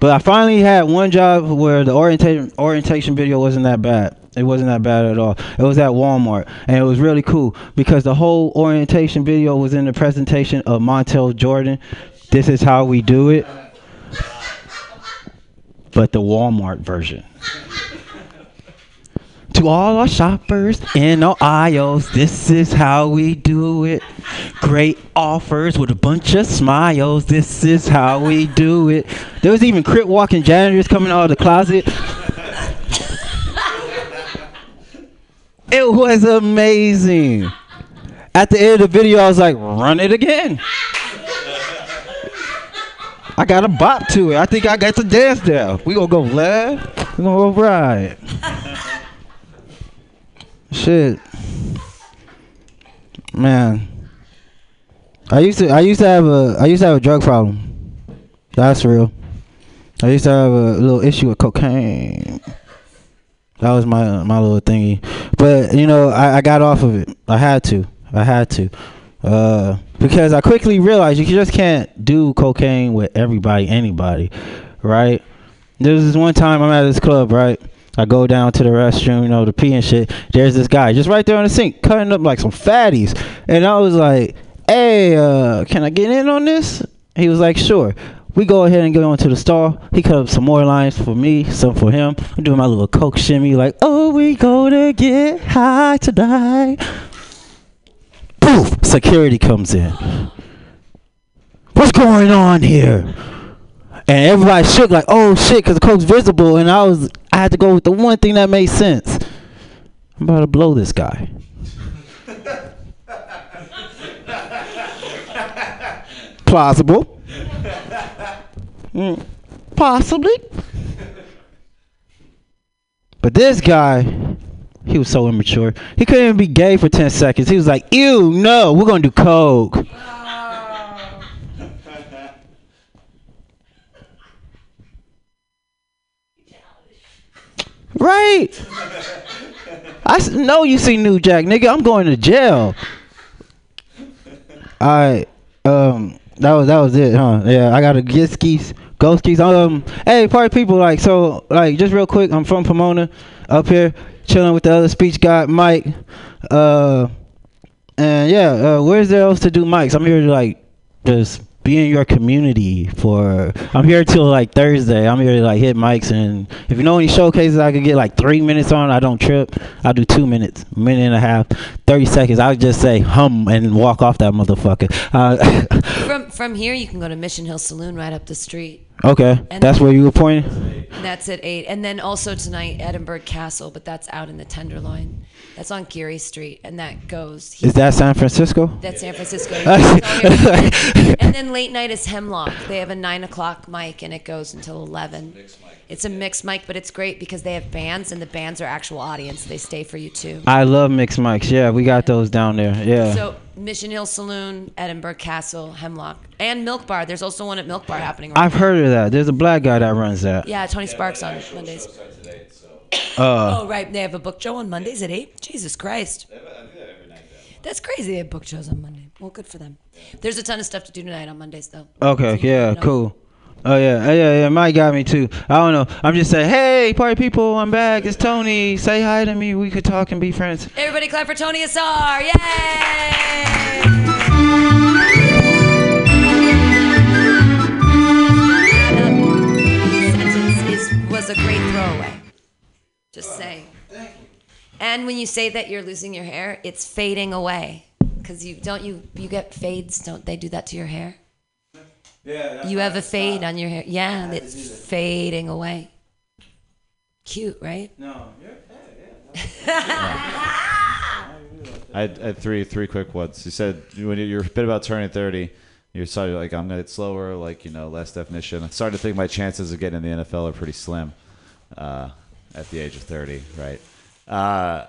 But I finally had one job where the orientation orientation video wasn't that bad. It wasn't that bad at all. It was at Walmart, and it was really cool because the whole orientation video was in the presentation of Montel Jordan. This is how we do it, but the Walmart version. To all our shoppers in our aisles, this is how we do it. Great offers with a bunch of smiles. This is how we do it. There was even crip walking janitors coming out of the closet. It was amazing. At the end of the video, I was like, run it again. I got a bop to it. I think I got the dance down. We gonna go left. We gonna go right. Shit. Man. I used to I used to have a I used to have a drug problem. That's real. I used to have a little issue with cocaine. That was my my little thingy. But you know, I, I got off of it. I had to. I had to. Uh because I quickly realized you just can't do cocaine with everybody, anybody, right? There was this one time I'm at this club, right? I go down to the restroom, you know, to pee and shit. There's this guy just right there on the sink, cutting up like some fatties. And I was like, hey, uh, can I get in on this? He was like, sure. We go ahead and go into the stall. He cut up some more lines for me, some for him. I'm doing my little coke shimmy, like, oh, we gonna get high tonight. Security comes in. What's going on here? And everybody shook like, oh shit, because the coke's visible. And I was, I had to go with the one thing that made sense. I'm about to blow this guy. Plausible. Mm, possibly. But this guy, he was so immature. He couldn't even be gay for 10 seconds. He was like, ew, no, we're going to do coke. Right. I know you see New Jack, nigga. I'm going to jail. All right. Um. That was that was it, huh? Yeah. I gotta get skis, go skis. Um. Hey, party people. Like so. Like just real quick. I'm from Pomona, up here, chilling with the other speech guy, Mike. Uh. And yeah. Uh, where's there else to do mics? I'm here to like just be in your community for I'm here till like Thursday. I'm here to like hit mics and if you know any showcases I could get like three minutes on, I don't trip. I'll do two minutes, minute and a half, thirty seconds. I'll just say hum and walk off that motherfucker. Uh, From from here, you can go to Mission Hill Saloon right up the street. Okay, And that's where you were pointing. That's at eight, and then also tonight Edinburgh Castle, but that's out in the Tenderloin. That's on Geary Street, and that goes. Is that San Francisco? That's San Francisco. and then late night is Hemlock. They have a nine o'clock mic, and it goes until eleven. It's a mixed mic, but it's great because they have bands, and the bands are actual audience. They stay for you too. I love mixed mics. Yeah, we got those down there. Yeah. So Mission Hill Saloon, Edinburgh Castle, Hemlock, and Milk Bar. There's also one at Milk Bar happening. Right I've heard of that. There's a black guy that runs that. Yeah, Tony Sparks on Mondays. Uh, oh right, they have a book show on Mondays at eight. Jesus Christ. That's crazy. They have book shows on Monday. Well, good for them. There's a ton of stuff to do tonight on Mondays, though. Okay, yeah, know. cool. Oh yeah, oh, yeah, yeah. Mike got me too. I don't know. I'm just saying, hey, party people, I'm back. It's Tony. Say hi to me. We could talk and be friends. Everybody clap for Tony Asar! Yay! That is, was a great throwaway. Just saying. And when you say that you're losing your hair, it's fading away. Cause you don't you you get fades? Don't they do that to your hair? Yeah. You have a fade on your hair. Yeah, it's fading away. Cute, right? No. I had, I had three three quick ones. You said when you- you're a bit about turning thirty, you're sort like I'm gonna get slower, like you know, less definition. I'm starting to think my chances of getting in the NFL are pretty slim uh, at the age of thirty, right? Uh,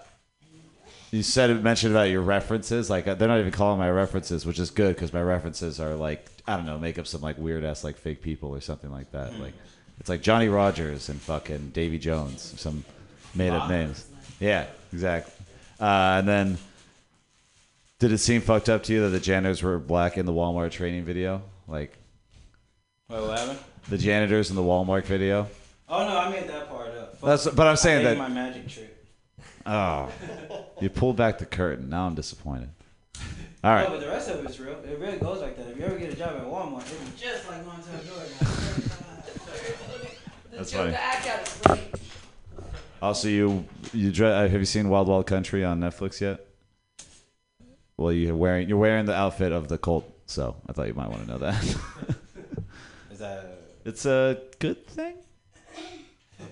you said it mentioned about your references, like they're not even calling my references, which is good because my references are like I don't know, make up some like weird ass like fake people or something like that. Like it's like Johnny Rogers and fucking Davy Jones, some made up names. Yeah, exactly. Uh, and then, did it seem fucked up to you that the janitors were black in the Walmart training video? Like Wait, what happened? the janitors in the Walmart video? Oh no, I made that part up. That's- but I'm saying I that- made my magic trick. Oh, you pulled back the curtain. Now I'm disappointed. All right. No, but the rest of it's real. It really goes like that. If you ever get a job at Walmart, it's just like Montel Jordan. That's funny. Also, you you uh, have you seen Wild Wild Country on Netflix yet? Well, you're wearing you're wearing the outfit of the Colt, so I thought you might want to know that. Is that it's a good thing.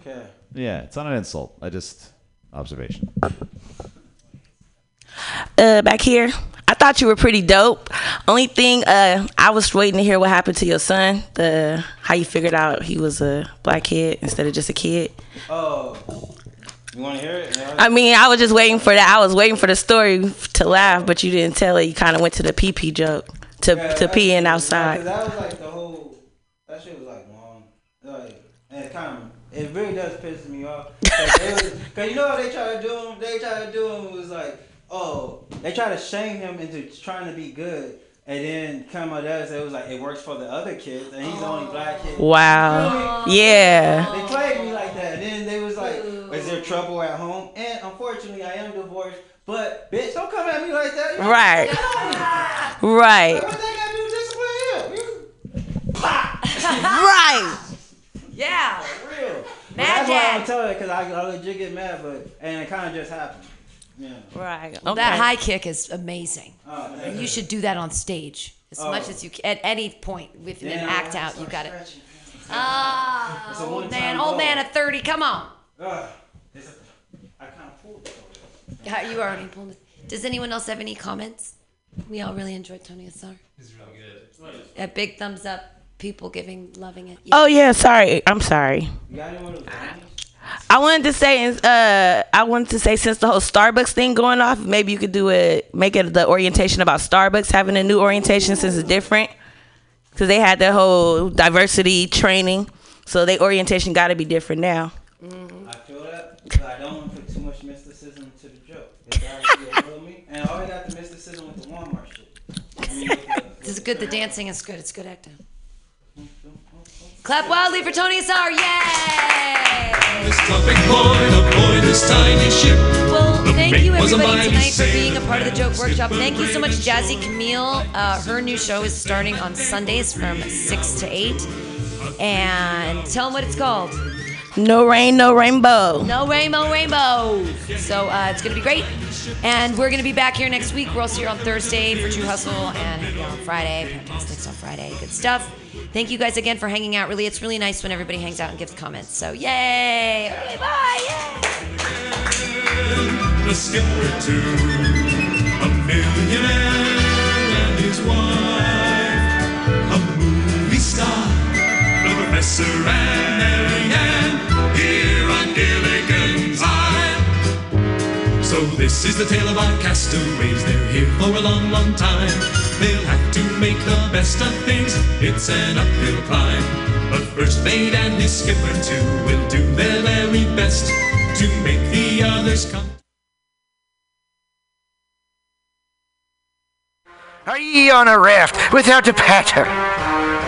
okay? Yeah, it's not an insult. I just observation. uh, back here. Thought you were pretty dope. Only thing, uh, I was waiting to hear what happened to your son. The how you figured out he was a black kid instead of just a kid. Oh, you want to hear it? Yeah. I mean, I was just waiting for that. I was waiting for the story to laugh, but you didn't tell it. You kind of went to the pee pee joke to Yeah, to peeing outside. that was like the whole. That shit was like long. Like, and it kind of. It really does piss me off. Cause, was, Cause you know what they try to do? They try to do was like, oh, they try to shame him into trying to be good. And then come out there, it was like it works for the other kids, and he's the only black kid. Wow. Really? Yeah. They played me like that. And then they was like, is there trouble at home? And unfortunately, I am divorced. But bitch, don't come at me like that. You- Right. Get. Right. What they gotta do discipline him? Right. Yeah. For real. But Mad that's why Dad. I'm telling you, because I, I legit get mad, but and it kind of just happened. Yeah. Right. Well, That high kick is amazing. Oh, and you should do that on stage as Oh. much as you can. At any point, with an Yeah, act I out, you got it. It's Ah, a old man, old goal. man at 30, come on. Ugh. It's a- I kind of pulled it. Yeah, You already pulled it. Does anyone else have any comments? We all really enjoyed Tony Asar. It's real good. A big thumbs up. People giving, loving it. Oh yeah. Sorry. I'm sorry. You got anyone who's I wanted to say, uh, I wanted to say since the whole Starbucks thing going off, maybe you could do it, make it the orientation about Starbucks having a new orientation since it's different, because they had that whole diversity training, so their orientation got to be different now. I feel that, but I don't want to put too much mysticism to the joke. It's be a me. And I already got the mysticism with the Walmart shit. I mean, with the- This is good. The dancing is good. It's good acting. Clap wildly for Tony Asar. Yay! Well, thank you everybody tonight for being a part of the Joke Workshop. Thank you so much, Jazzy Camille. Uh, her new show is starting on Sundays from 6 to 8. And tell them what it's called. No rain, no rainbow. No rainbow, rainbow. So uh, it's gonna be great, and we're gonna be back here next week. We're also here on Thursday for True Hustle, and Happy Hour on Friday. Pamtastics on Friday. Good stuff. Thank you guys again for hanging out. Really, it's really nice when everybody hangs out and gives comments. So yay! Okay, bye. Yay. The skipper to a millionaire and his wife, a movie star, the professor and this is the tale of our castaways. They're here for a long, long time. They'll have to make the best of things. It's an uphill climb. But first mate and his skipper too will do their very best to make the others come. Are ye on a raft without a paddle?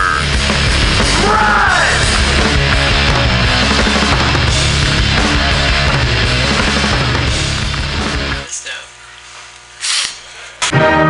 River. That's dope.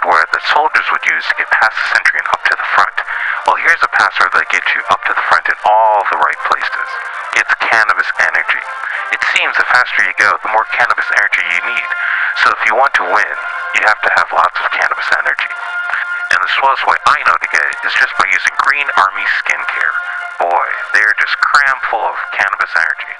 A that soldiers would use to get past the sentry and up to the front. Well, here's a password that gets you up to the front in all the right places. It's cannabis energy. It seems the faster you go, the more cannabis energy you need. So if you want to win, you have to have lots of cannabis energy. And the swellest way I know to get it is just by using Green Army Skincare. Boy, they're just crammed full of cannabis energy.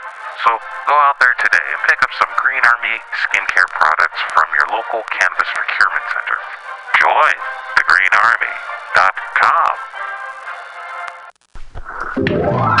So go out there today and pick up some Green Army skincare products from your local cannabis procurement center. Join thegreenarmy.com.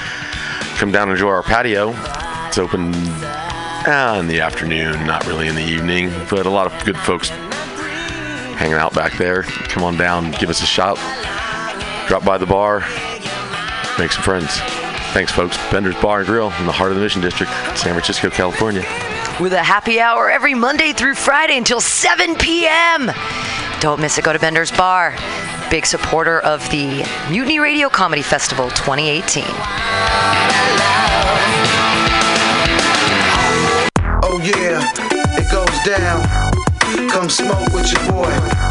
come down and enjoy our patio. It's open uh, in the afternoon, not really in the evening, but a lot of good folks hanging out back there. Come on down, give us a shot, drop by the bar, make some friends. Thanks, folks. Bender's Bar and Grill in the heart of the Mission District, San Francisco, California. With a happy hour every Monday through Friday until 7 p.m. Don't miss it. Go to Bender's Bar. Big supporter of the Mutiny Radio Comedy Festival 2018. Oh yeah, it goes down. Come smoke with your boy.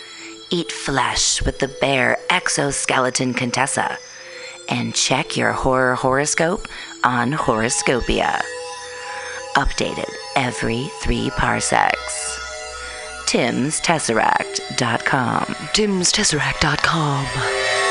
Eat flesh with the bare exoskeleton Contessa. And check your horror horoscope on Horoscopia. updated every three parsecs. Tim'sTesseract.com. Tim'sTesseract.com.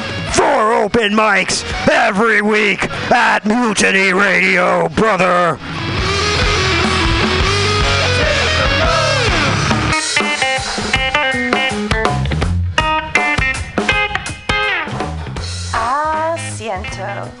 Open mics every week at Mutiny Radio, brother. Ah, Asiento.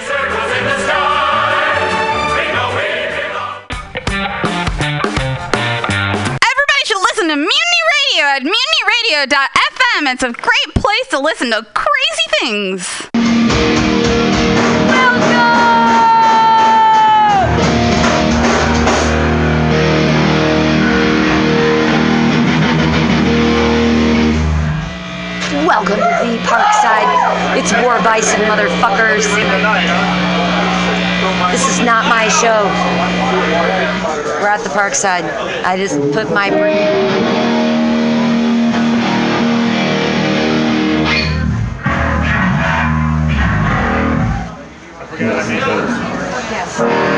Mutiny Radio at mutinyradio.fm. It's a great place to listen to crazy things. Welcome to the Parkside. It's War Bison, motherfuckers. This is not my show. We're at the Parkside. I just put my. I